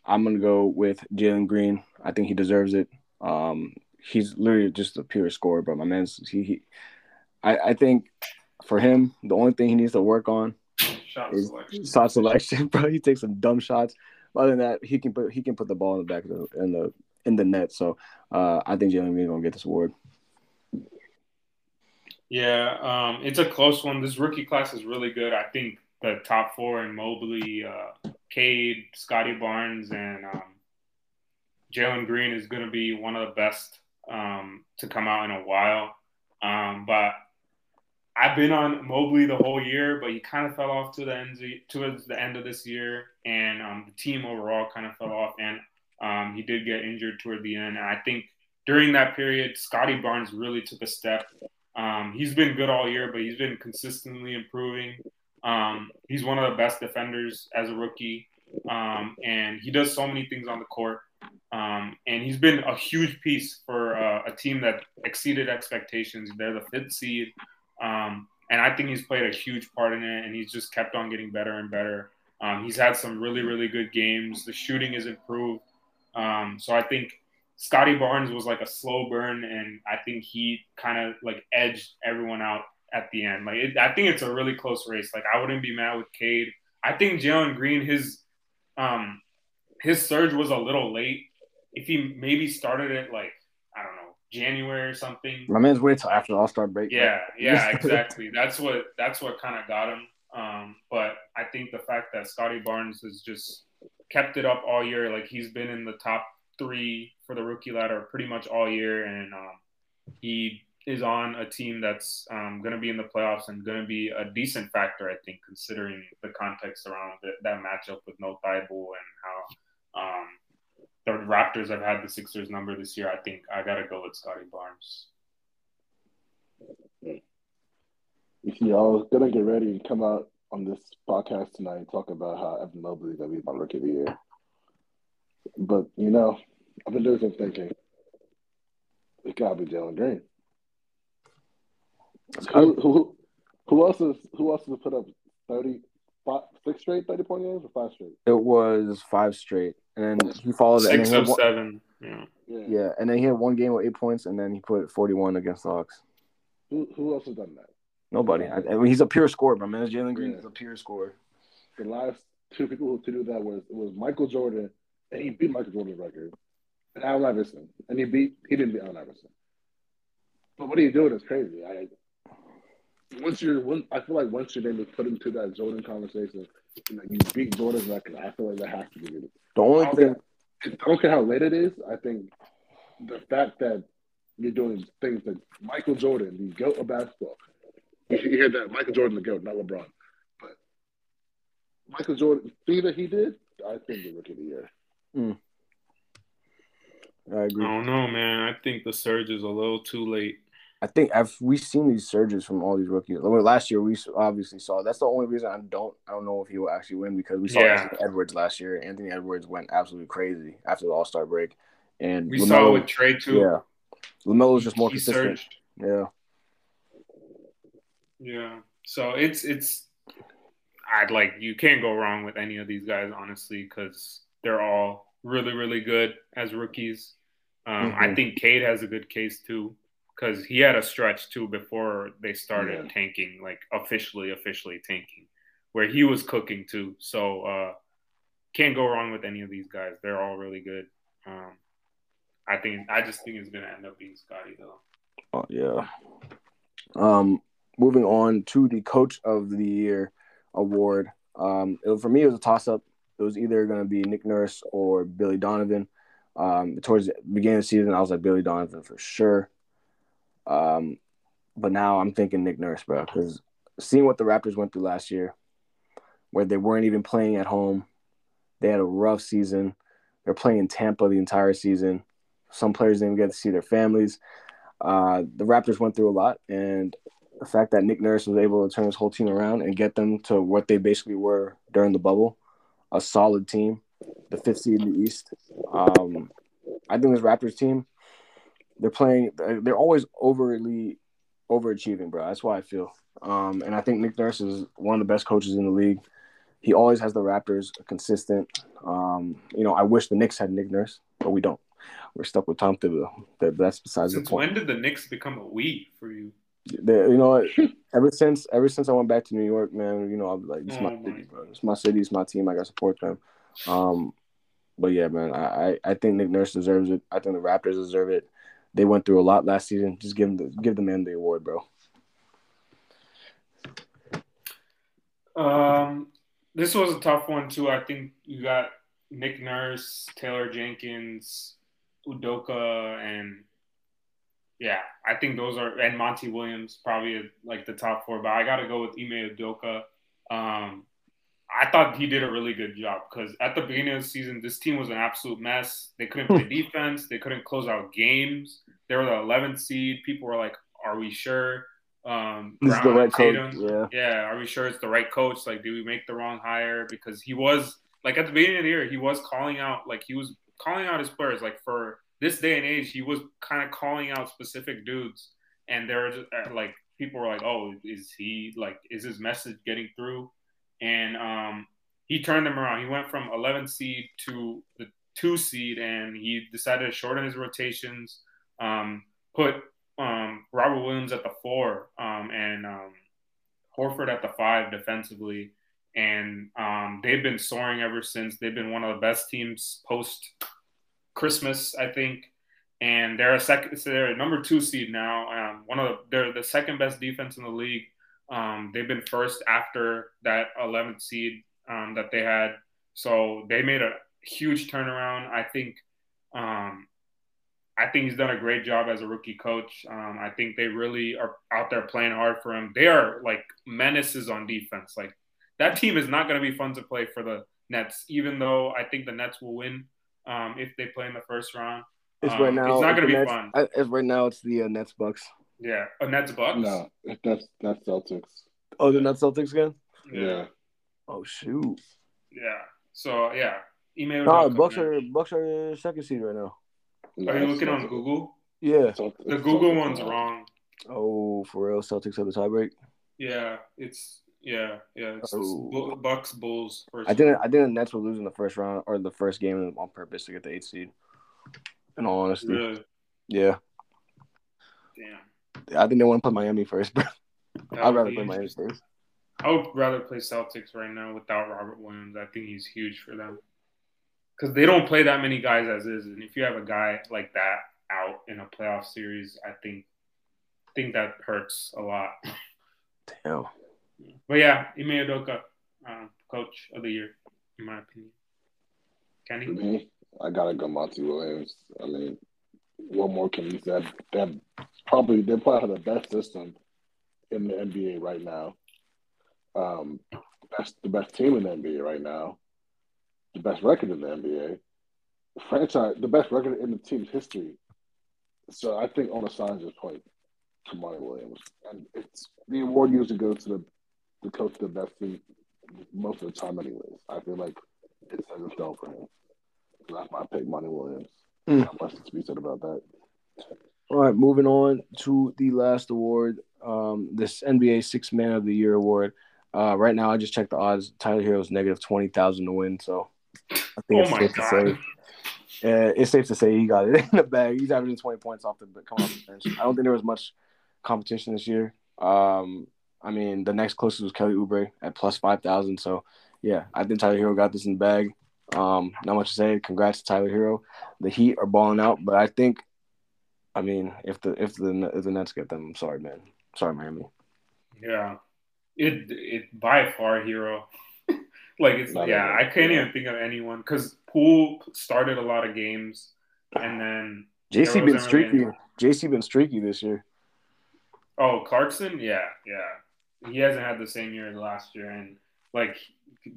I'm gonna go with Jalen Green. I think he deserves it. Um, he's literally just a pure scorer, but my man's he, he I, I think for him, the only thing he needs to work on shot is selection. shot selection, bro. He takes some dumb shots. Other than that, he can put he can put the ball in the back of the in the in the net. So uh, I think Jalen Green gonna get this award. Yeah, um, it's a close one. This rookie class is really good. I think the top four in Mobley, uh, Cade, Scottie Barnes, and um, Jalen Green is going to be one of the best um, to come out in a while. Um, but I've been on Mobley the whole year, but he kind of fell off to the end towards the end of this year, and um, the team overall kind of fell off, and um, he did get injured toward the end. And I think during that period, Scottie Barnes really took a step. Um, he's been good all year, but he's been consistently improving. Um, he's one of the best defenders as a rookie, um, and he does so many things on the court. Um, and he's been a huge piece for uh, a team that exceeded expectations. They're the fifth seed. Um, and I think he's played a huge part in it, and he's just kept on getting better and better. Um, he's had some really, really good games. The shooting is improved. Um, so I think Scottie Barnes was like a slow burn, and I think he kind of like edged everyone out at the end. Like it, I think it's a really close race. Like I wouldn't be mad with Cade. I think Jalen Green his um his surge was a little late. If he maybe started it like January or something. My man's wait till after the All Star break. Yeah, yeah, exactly. that's what that's what kind of got him. Um, but I think the fact that Scottie Barnes has just kept it up all year, like he's been in the top three for the rookie ladder pretty much all year, and um, he is on a team that's um, going to be in the playoffs and going to be a decent factor, I think, considering the context around the, that matchup with no Thybulle and how um, the Raptors have had the Sixers number this year, I think I gotta go with Scottie Barnes. You see, I was gonna get ready and come out on this podcast tonight and talk about how Evan Mobley is gonna be my rookie of the year. But you know, I've been doing some thinking. It gotta be Jalen Green. Who, who, who else is who else has put up thirty five six straight thirty point games or five straight? It was five straight and then he followed six of seven. Yeah. yeah, and then he had one game with eight points, and then he put forty-one against the Hawks. Who who else has done that? Nobody. I, I mean, he's a pure scorer, my man. Jalen Green yeah. is a pure scorer. The last two people to do that was was Michael Jordan, and he beat Michael Jordan's record, and Allen Iverson, and he beat he didn't beat Allen Iverson. But what are you doing is crazy. I once you're one, I feel like once your name is put into that Jordan conversation, you, know, you beat Jordan's record. I feel like that has to be it. The only I thing, care, I don't care how late it is. I think the fact that you're doing things that Michael Jordan, the goat of basketball, you hear that Michael Jordan, the goat, not LeBron, but Michael Jordan thing that he did, I think the rookie of the year. Mm. I I don't know, man. I think the surge is a little too late. I think I've we've seen these surges from all these rookies. Last year we obviously saw. That's the only reason I don't. I don't know if he will actually win because we saw Yeah. Anthony Edwards last year. Anthony Edwards went absolutely crazy after the All Star break, and We saw LaMelo- it with Trey too. yeah, Lamelo's just more he consistent. surged. Yeah, Yeah. So it's it's I'd like you can't go wrong with any of these guys honestly because they're all really really good as rookies. Um, I Mhm. think Cade has a good case too because he had a stretch too before they started Yeah. tanking like officially officially tanking where he was cooking too. So uh, can't go wrong with any of these guys. They're all really good. Um, I think I just think it's gonna end up being Scottie though. oh, yeah. Um, moving on to the Coach of the Year award. Um, it- for me, it was a toss up. It was either going to be Nick Nurse or Billy Donovan. Um, towards the beginning of the season, I was like Billy Donovan for sure. Um, but now I'm thinking Nick Nurse, bro, because seeing what the Raptors went through last year, where they weren't even playing at home, they had a rough season. They're playing in Tampa the entire season. Some players didn't get to see their families. Uh, the Raptors went through a lot, and the fact that Nick Nurse was able to turn his whole team around and get them to what they basically were during the bubble, a solid team, the fifth seed in the East. Um, I think this Raptors team, they're playing. They're always overly overachieving, bro. That's why I feel. Um, and I think Nick Nurse is one of the best coaches in the league. He always has the Raptors consistent. Um, you know, I wish the Knicks had Nick Nurse, but we don't. We're stuck with Tom Thibodeau. That, that's besides Since the point. when did the Knicks become a we for you? The- you know ever since ever since I went back to New York, man, you know, I'm like, it's Oh my my city, bro. It's my city, it's my team. I got to support them. Um, but yeah, man, I, I I think Nick Nurse deserves it. I think the Raptors deserve it. They went through a lot last season. Just give them the, give the man the award, bro. Um, this was a tough one too. I think you got Nick Nurse, Taylor Jenkins, Udoka, and yeah, I think those are and Monty Williams probably like the top four. But I got to go with Ime Udoka. Um, I thought he did a really good job because at the beginning of the season, this team was an absolute mess. They couldn't play defense. They couldn't close out games. They were the 11th seed. People were like, "Are we sure?" Um, This is the right coach. Tatum, Yeah. yeah, are we sure it's the right coach? Like, did we make the wrong hire? Because he was like at the beginning of the year, he was calling out like he was calling out his players. Like for this day and age, he was kind of calling out specific dudes, and there were just uh, like people were like, "Oh, is he like is his message getting through?" And um, he turned them around. He went from 11 seed to the two seed, and he decided to shorten his rotations. Um, put um, Robert Williams at the four, um, and um, Horford at the five defensively, and um, they've been soaring ever since. They've been one of the best teams post Christmas, I think, and they're a second. So they're a number two seed now. One of the, they're the second best defense in the league. Um, they've been first after that 11th seed um, that they had, so they made a huge turnaround. I think. Um, I think he's done a great job as a rookie coach. Um, I think they really are out there playing hard for him. They are like menaces on defense. Like that team is not going to be fun to play for the Nets, even though I think the Nets will win um, if they play in the first round. It's Um, right now. it's not gonna the be Nets- fun. It's right now. It's the uh, Nets Bucks. Yeah, a Nets Bucks. No, that's that's Celtics. Oh, the Nets Celtics again. Yeah, Yeah. yeah. Oh shoot. Yeah. So yeah, email. No, Bucks are Bucks are second seed right now. No, Are you that's looking on Google? Yeah. Celtics- The Google Celtics one's wrong. Oh, for real. Celtics have the tiebreak. Yeah, it's yeah, yeah. It's Oh. Bucks Bulls. First I didn't. I didn't. Nets were losing the first round or the first game on purpose to get the eighth seed. In all honesty, Really? yeah. Damn. I think they want to play Miami first, bro. I'd rather play Miami first. I would rather play Celtics right now without Robert Williams. I think he's huge for them because they don't play that many guys as is, and if you have a guy like that out in a playoff series, I think I think that hurts a lot. Damn. But yeah, Ime Udoka, um, coach of the year, in my opinion. For Kenny, me, I gotta go Monty Williams. I mean, what more can you say? They're probably they probably have the best system in the NBA right now. Um, best the best team in the NBA right now, the best record in the NBA, franchise, the best record in the team's history. So I think on Onasign just point to Monty Williams, and it's the award usually goes to the the coach of the best team most of the time, anyways. I feel like it's set in stone for him. So that's my pick, Monty Williams. Mm. Not much to be said about that. All right, moving on to the last award, um, this NBA Six Man of the Year award. Uh, right now, I just checked the odds. Tyler Herro Herro's negative twenty thousand to win, so I think Oh it's safe God. to say. Uh, it's safe to say he got it in the bag. He's averaging twenty points off the coming off the bench. I don't think there was much competition this year. Um, I mean, the next closest was Kelly Oubre at plus five thousand. So, yeah, I think Tyler Herro got this in the bag. Um, not much to say. Congrats to Tyler Herro. The Heat are balling out, but I think, I mean, if the if the if the Nets get them, I'm sorry, man. Sorry, Miami. Yeah, it it by far Herro. like it's Not yeah, I can't even think of anyone because Poole started a lot of games and then JC been really streaky. JC been streaky this year. oh Clarkson, yeah, yeah, he hasn't had the same year as last year, and like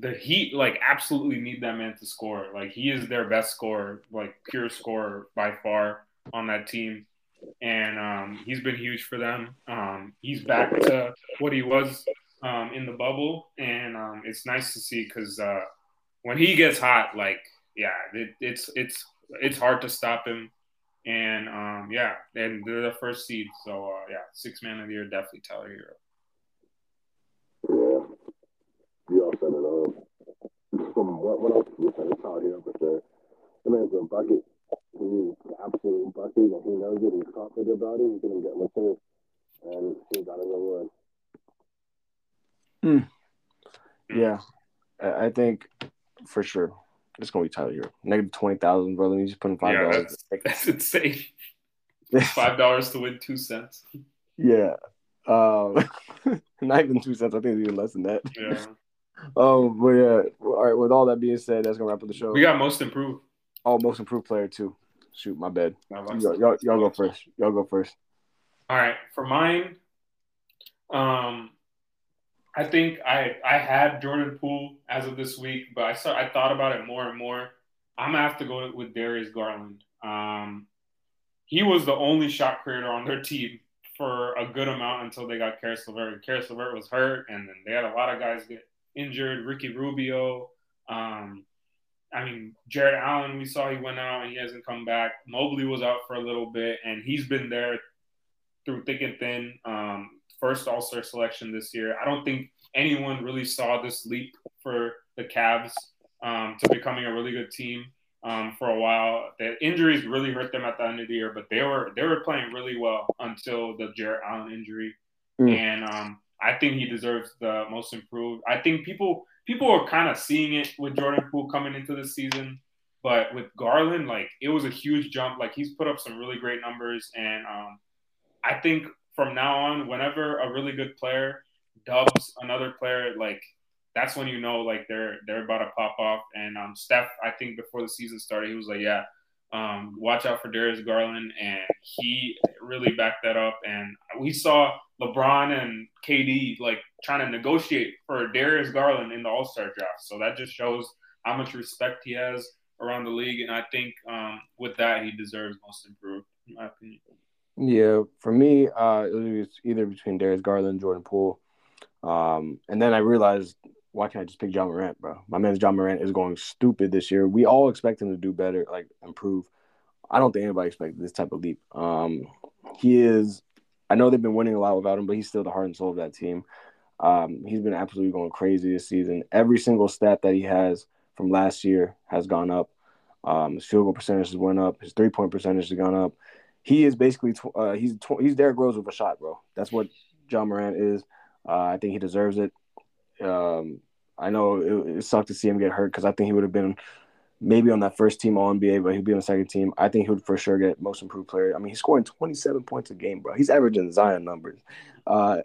the Heat like absolutely need that man to score. Like he is their best scorer, like pure scorer by far on that team. And um, he's been huge for them. Um, he's back to what he was um, in the bubble, and um, it's nice to see because uh, when he gets hot, like yeah, it, it's it's it's hard to stop him. And um, yeah, and they're the first seed, so uh, yeah, six man of the year, definitely Tyler Herro. Yeah. You all said it all. From what, what else you said, it's here for sure. The man's a bucket. He's an absolute bucket, and he knows it. He's confident about it. He's going to get mature, and he's he got his award. Yeah, I I think for sure it's gonna be Tyler Herro. Negative twenty thousand, brother. You just put in five Yeah, dollars. that's, that's insane. Five dollars to win two cents. yeah. Um, not even two cents. I think it's even less than that. Yeah, Um, but yeah. All right. With all that being said, that's gonna wrap up the show. we got most improved. Oh, most improved player too. Shoot, my bad. Y'all, y'all, y'all go first. Y'all go first. All right, for mine, um, I think I I had Jordan Poole as of this week, but I saw I thought about it more and more. I'm gonna have to go with Darius Garland. Um, he was the only shot creator on their team for a good amount until they got Karis LeVert. Karis LeVert was hurt, and then they had a lot of guys get injured. Ricky Rubio. Um, I mean, Jarrett Allen, we saw he went out and he hasn't come back. Mobley was out for a little bit, and he's been there through thick and thin. Um, first All Star selection this year. I don't think anyone really saw this leap for the Cavs um, to becoming a really good team um, for a while. The injuries really hurt them at the end of the year, but they were they were playing really well until the Jarrett Allen injury, Mm. and um, I think he deserves the most improved. I think people people were kind of seeing it with Jordan Poole coming into the season. But with Garland, like it was a huge jump. Like he's put up some really great numbers, and um, I think from now on, whenever a really good player dubs another player, like that's when you know like they're they're about to pop off. And um, Steph, I think before the season started, he was like, yeah, um, watch out for Darius Garland, and he really backed that up. And we saw LeBron and KD like trying to negotiate for Darius Garland in the All Star draft. So that just shows how much respect he has around the league, and I think um, with that he deserves most improved, in my opinion. Yeah, for me, uh, it was either between Darius Garland and Jordan Poole. Um, and then I realized, why can't I just pick Ja Morant, bro? My man Ja Morant is going stupid this year. We all expect him to do better, like improve. I don't think anybody expected this type of leap. Um, he is. I know they've been winning a lot without him, but he's still the heart and soul of that team. Um, he's been absolutely going crazy this season. Every single stat that he has from last year has gone up. Um, his field goal percentage has went up. His three point percentage has gone up. He is basically tw- uh, he's tw- he's Derrick Rose with a shot, bro. That's what John Morant is. Uh, I think he deserves it. Um, I know it, it sucked to see him get hurt because I think he would have been maybe on that first team All NBA, but he'd be on the second team. I think he would for sure get most improved player. I mean, he's scoring 27 points a game, bro. He's averaging Zion numbers. Uh,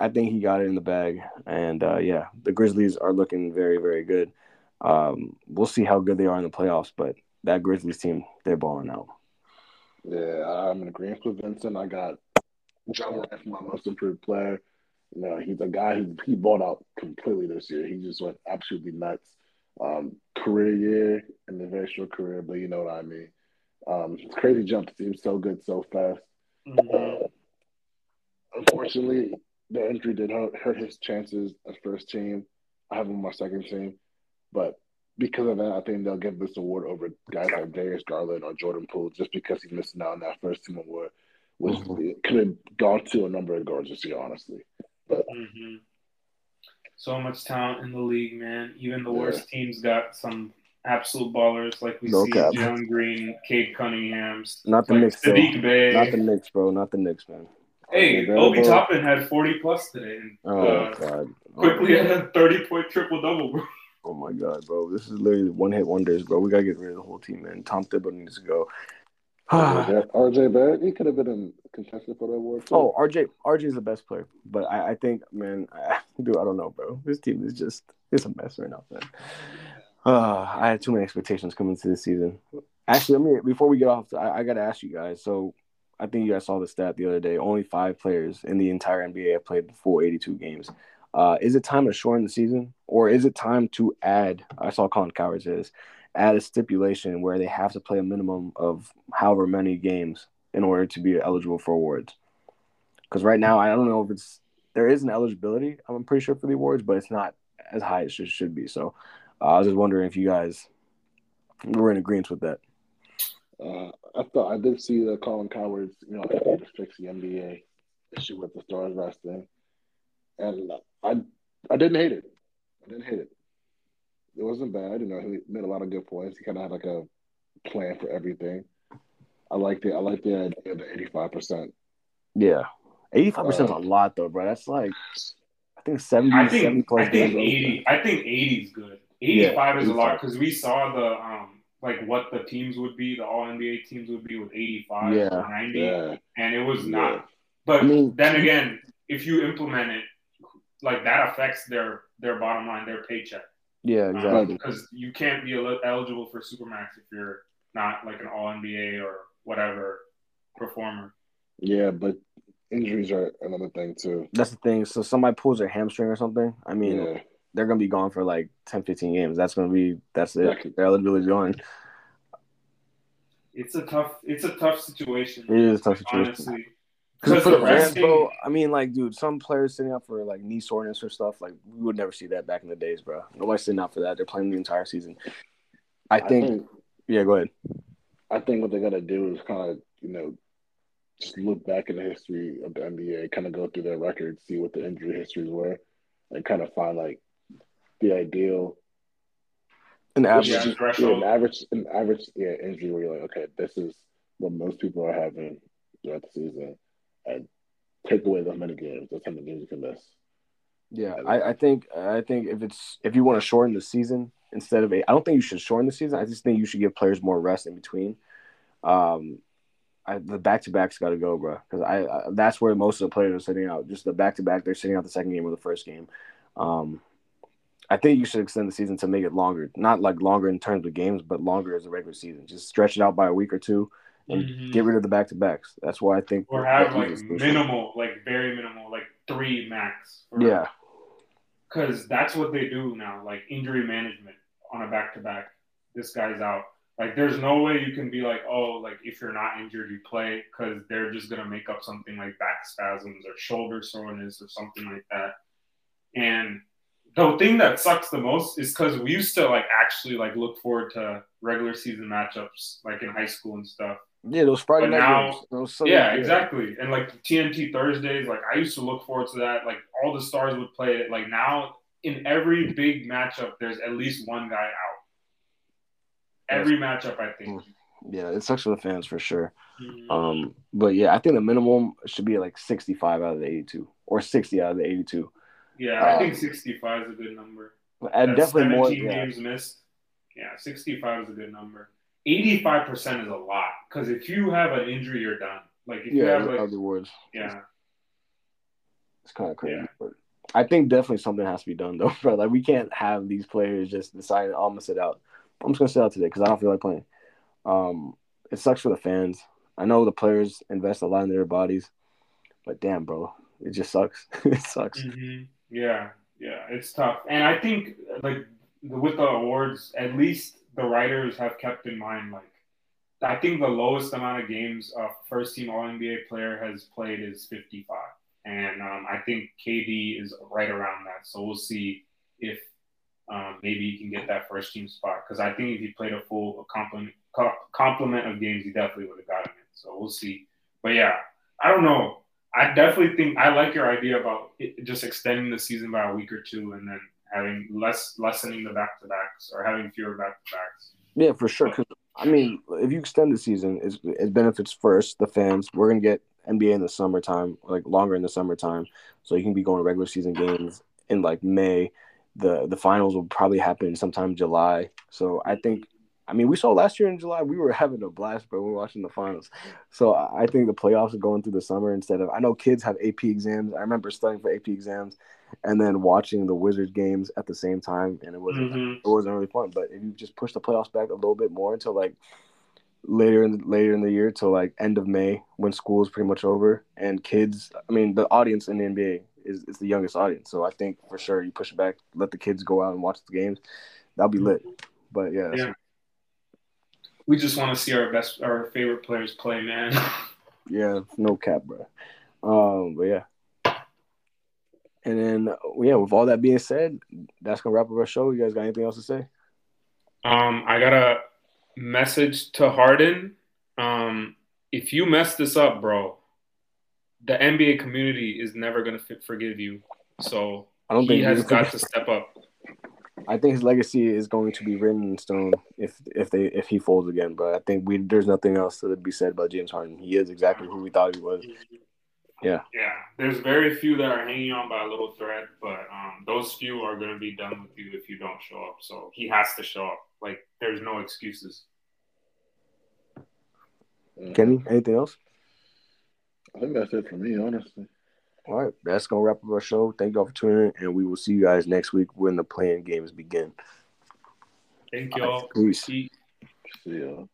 I- think he got it in the bag, and uh, yeah, the Grizzlies are looking very, very good. Um, we'll see how good they are in the playoffs, but that Grizzlies team, they're balling out. Yeah, I'm in agreement with Vincent. I got Ja Morant for my most improved player. No, he's a guy. He he bought out completely this year. He just went absolutely nuts. Um, career year and a very short career, but you know what I mean. Um, it's crazy jump to see him so good so fast. Mhm. Uh, unfortunately, the injury did hurt, hurt his chances as first team. I have him on my second team, but because of that, I think they'll give this award over guys like Darius Garland or Jordan Poole just because he's missing out on that first team award, which Mhm. could have gone to a number of guards this year, honestly. Mhm. So much talent in the league, man. Even the Yeah. worst teams got some absolute ballers, like we No see cap. Jalen Green, Cade Cunningham's, Not the like Knicks. Saddiq Bey. Not the Knicks, bro. Not the Knicks, man. hey, Obi. Toppin had 40 plus today, and Oh uh, god. Quickley had a 30 point triple double, bro. Oh my god, bro. This is literally one hit wonders, bro. We gotta get rid of the whole team, man. Tom Thibodeau needs to go. RJ, RJ Barrett, he could have been in contention for the award. Too. Oh, RJ, RJ is the best player, but I, I think, man, I, dude, I don't know, bro. This team is just it's a mess right now, man. Uh, I had too many expectations coming into this season. Actually, let me before we get off, I, I got to ask you guys. So, I think you guys saw the stat the other day. Only five players in the entire NBA have played the full 82 games. Uh, is it time to shorten the season, or is it time to add? I saw Colin Cowherd says add a stipulation where they have to play a minimum of however many games in order to be eligible for awards. Because right now, I don't know if it's there is an eligibility. I'm pretty sure for the awards, but it's not as high as it should be. So uh, I was just wondering if you guys were in agreement with that. Uh, I thought I did see the Colin Cowherd's, you know, fix the NBA issue with the stars resting, and I I didn't hate it. I didn't hate it. It wasn't bad. You know, he made a lot of good points. He kind of had like a plan for everything. I liked it. I like the idea of the eighty five percent. Yeah, 85 percent is Uh, a lot though, bro. That's like I think 70, I 70 think plus I think games. eighty. I think eighty is good. Eighty-five is a lot because we saw the um like what the teams would be. The All NBA teams would be with eighty-five Yeah. or ninety, Yeah, and it was Yeah. not. But I mean- then again, if you implement it, like that affects their their bottom line, their paycheck. Yeah, um, exactly. Because you can't be eligible for supermax if you're not like an All NBA or whatever performer. yeah, but injuries are another thing too. That's the thing. So somebody pulls their hamstring or something. I mean, yeah, they're gonna be gone for like 10, 15 games. That's gonna be that's it. Exactly. Their eligibility's gone. It's a tough. It's a tough situation. It is a tough situation. honestly. Because for the fans, bro, I mean, like, dude, some players sitting out for like knee soreness or stuff, like we would never see that back in the days, bro. Nobody's sitting out for that. They're playing the entire season. I I think, think yeah, go ahead. I think what they got to do is kind of, you know, just look back in the history of the NBA, kind of go through their records, see what the injury histories were, and kind of find like the ideal, An average, yeah, threshold. an average, an average, yeah, injury where you're like, okay, this is what most people are having throughout the season, and take away those many games, Those how many games you can miss. yeah, I, I think, I think if it's if you want to shorten the season instead of eight, I don't think you should shorten the season. I just think you should give players more rest in between. Um, I, the back to backs got to go, bro, because I, I that's where most of the players are sitting out. Just the back to back, they're sitting out the second game or the first game. Um, I think you should extend the season to make it longer, not like longer in terms of games, but longer as a regular season. Just stretch it out by a week or two and Mhm. get rid of the back to backs. That's why I think. or have like is crucial. minimal, like very minimal, like three max. for- Yeah, because that's what they do now, like injury management on a back to back. This guy's out. Like, there's no way you can be like, oh, like if you're not injured, you play because they're just gonna make up something like back spasms or shoulder soreness or something like that. And the thing that sucks the most is because we used to like actually like look forward to regular season matchups like in high school and stuff. Yeah, those Friday But night now- games. Those Sunday- Yeah, exactly. And like TNT Thursdays, like I used to look forward to that. Like all the stars would play it. Like now, in every big matchup, there's at least one guy out. Every matchup, I think. Yeah, it sucks for the fans for sure. Mhm. Um, but yeah, I think the minimum should be like 65 out of the 82 or 60 out of the 82. yeah, I um, think 65 is a good number. And That's definitely more. 17 Yeah, games missed. Yeah, 65 is a good number. 85% is a lot because if you have an injury, you're done. Like if you yeah, have like, other words. yeah, It's kind of crazy. Yeah. But I think definitely something has to be done though, bro. Like we can't have these players just deciding, oh, I'm gonna sit out. I'm just gonna sit out today because I don't feel like playing. Um, it sucks for the fans. I know the players invest a lot in their bodies, but damn, bro, it just sucks. it sucks. Mm-hmm. Yeah, yeah, it's tough. And I think like with the awards, at least the writers have kept in mind like I think the lowest amount of games a first team All NBA player has played is 55, and um, I think KD is right around that. So we'll see if um, maybe he can get that first team spot because I think if he played a full complement complement of games, he definitely would have gotten it. So we'll see. But yeah, I don't know. I definitely think I like your idea about just extending the season by a week or two and then having less lessening the back to backs or having fewer back to backs. Yeah, for sure. Because I mean, if you extend the season, it benefits first the fans. We're gonna get NBA in the summertime, like longer in the summertime, so you can be going to regular season games in like May. The the finals will probably happen sometime July. So I think I mean, we saw last year in July, we were having a blast, bro. We were watching the finals. So I think the playoffs are going through the summer instead of. I know kids have AP exams. I remember studying for AP exams, and then watching the Wizards games at the same time, and it wasn't mm-hmm. it wasn't really fun. But if you just push the playoffs back a little bit more until like later in the, later in the year till like end of May when school is pretty much over, and kids, I mean, the audience in the NBA is, is the youngest audience. So I think for sure you push it back, let the kids go out and watch the games. That'll be lit. But yeah, yeah we just want to see our best, our favorite players play, man. yeah, no cap, bro. Um, but yeah. And then, yeah, with all that being said, that's gonna wrap up our show. You guys got anything else to say? Um, I got a message to Harden. Um, if you mess this up, bro, the NBA community is never gonna forgive you. So I don't he think has got to step up. I think his legacy is going to be written in stone if if they if he folds again. But I think we there's nothing else to be said about James Harden. He is exactly who we thought he was. Yeah. Yeah. There's very few that are hanging on by a little thread, but um, those few are going to be done with you if you don't show up. So he has to show up. Like there's no excuses. Kenny, anything else? I think that's it for me, honestly. All right, that's gonna wrap up our show. Thank y'all for tuning in, and we will see you guys next week when the play-in games begin. Thank y'all. Right, peace. See y'all.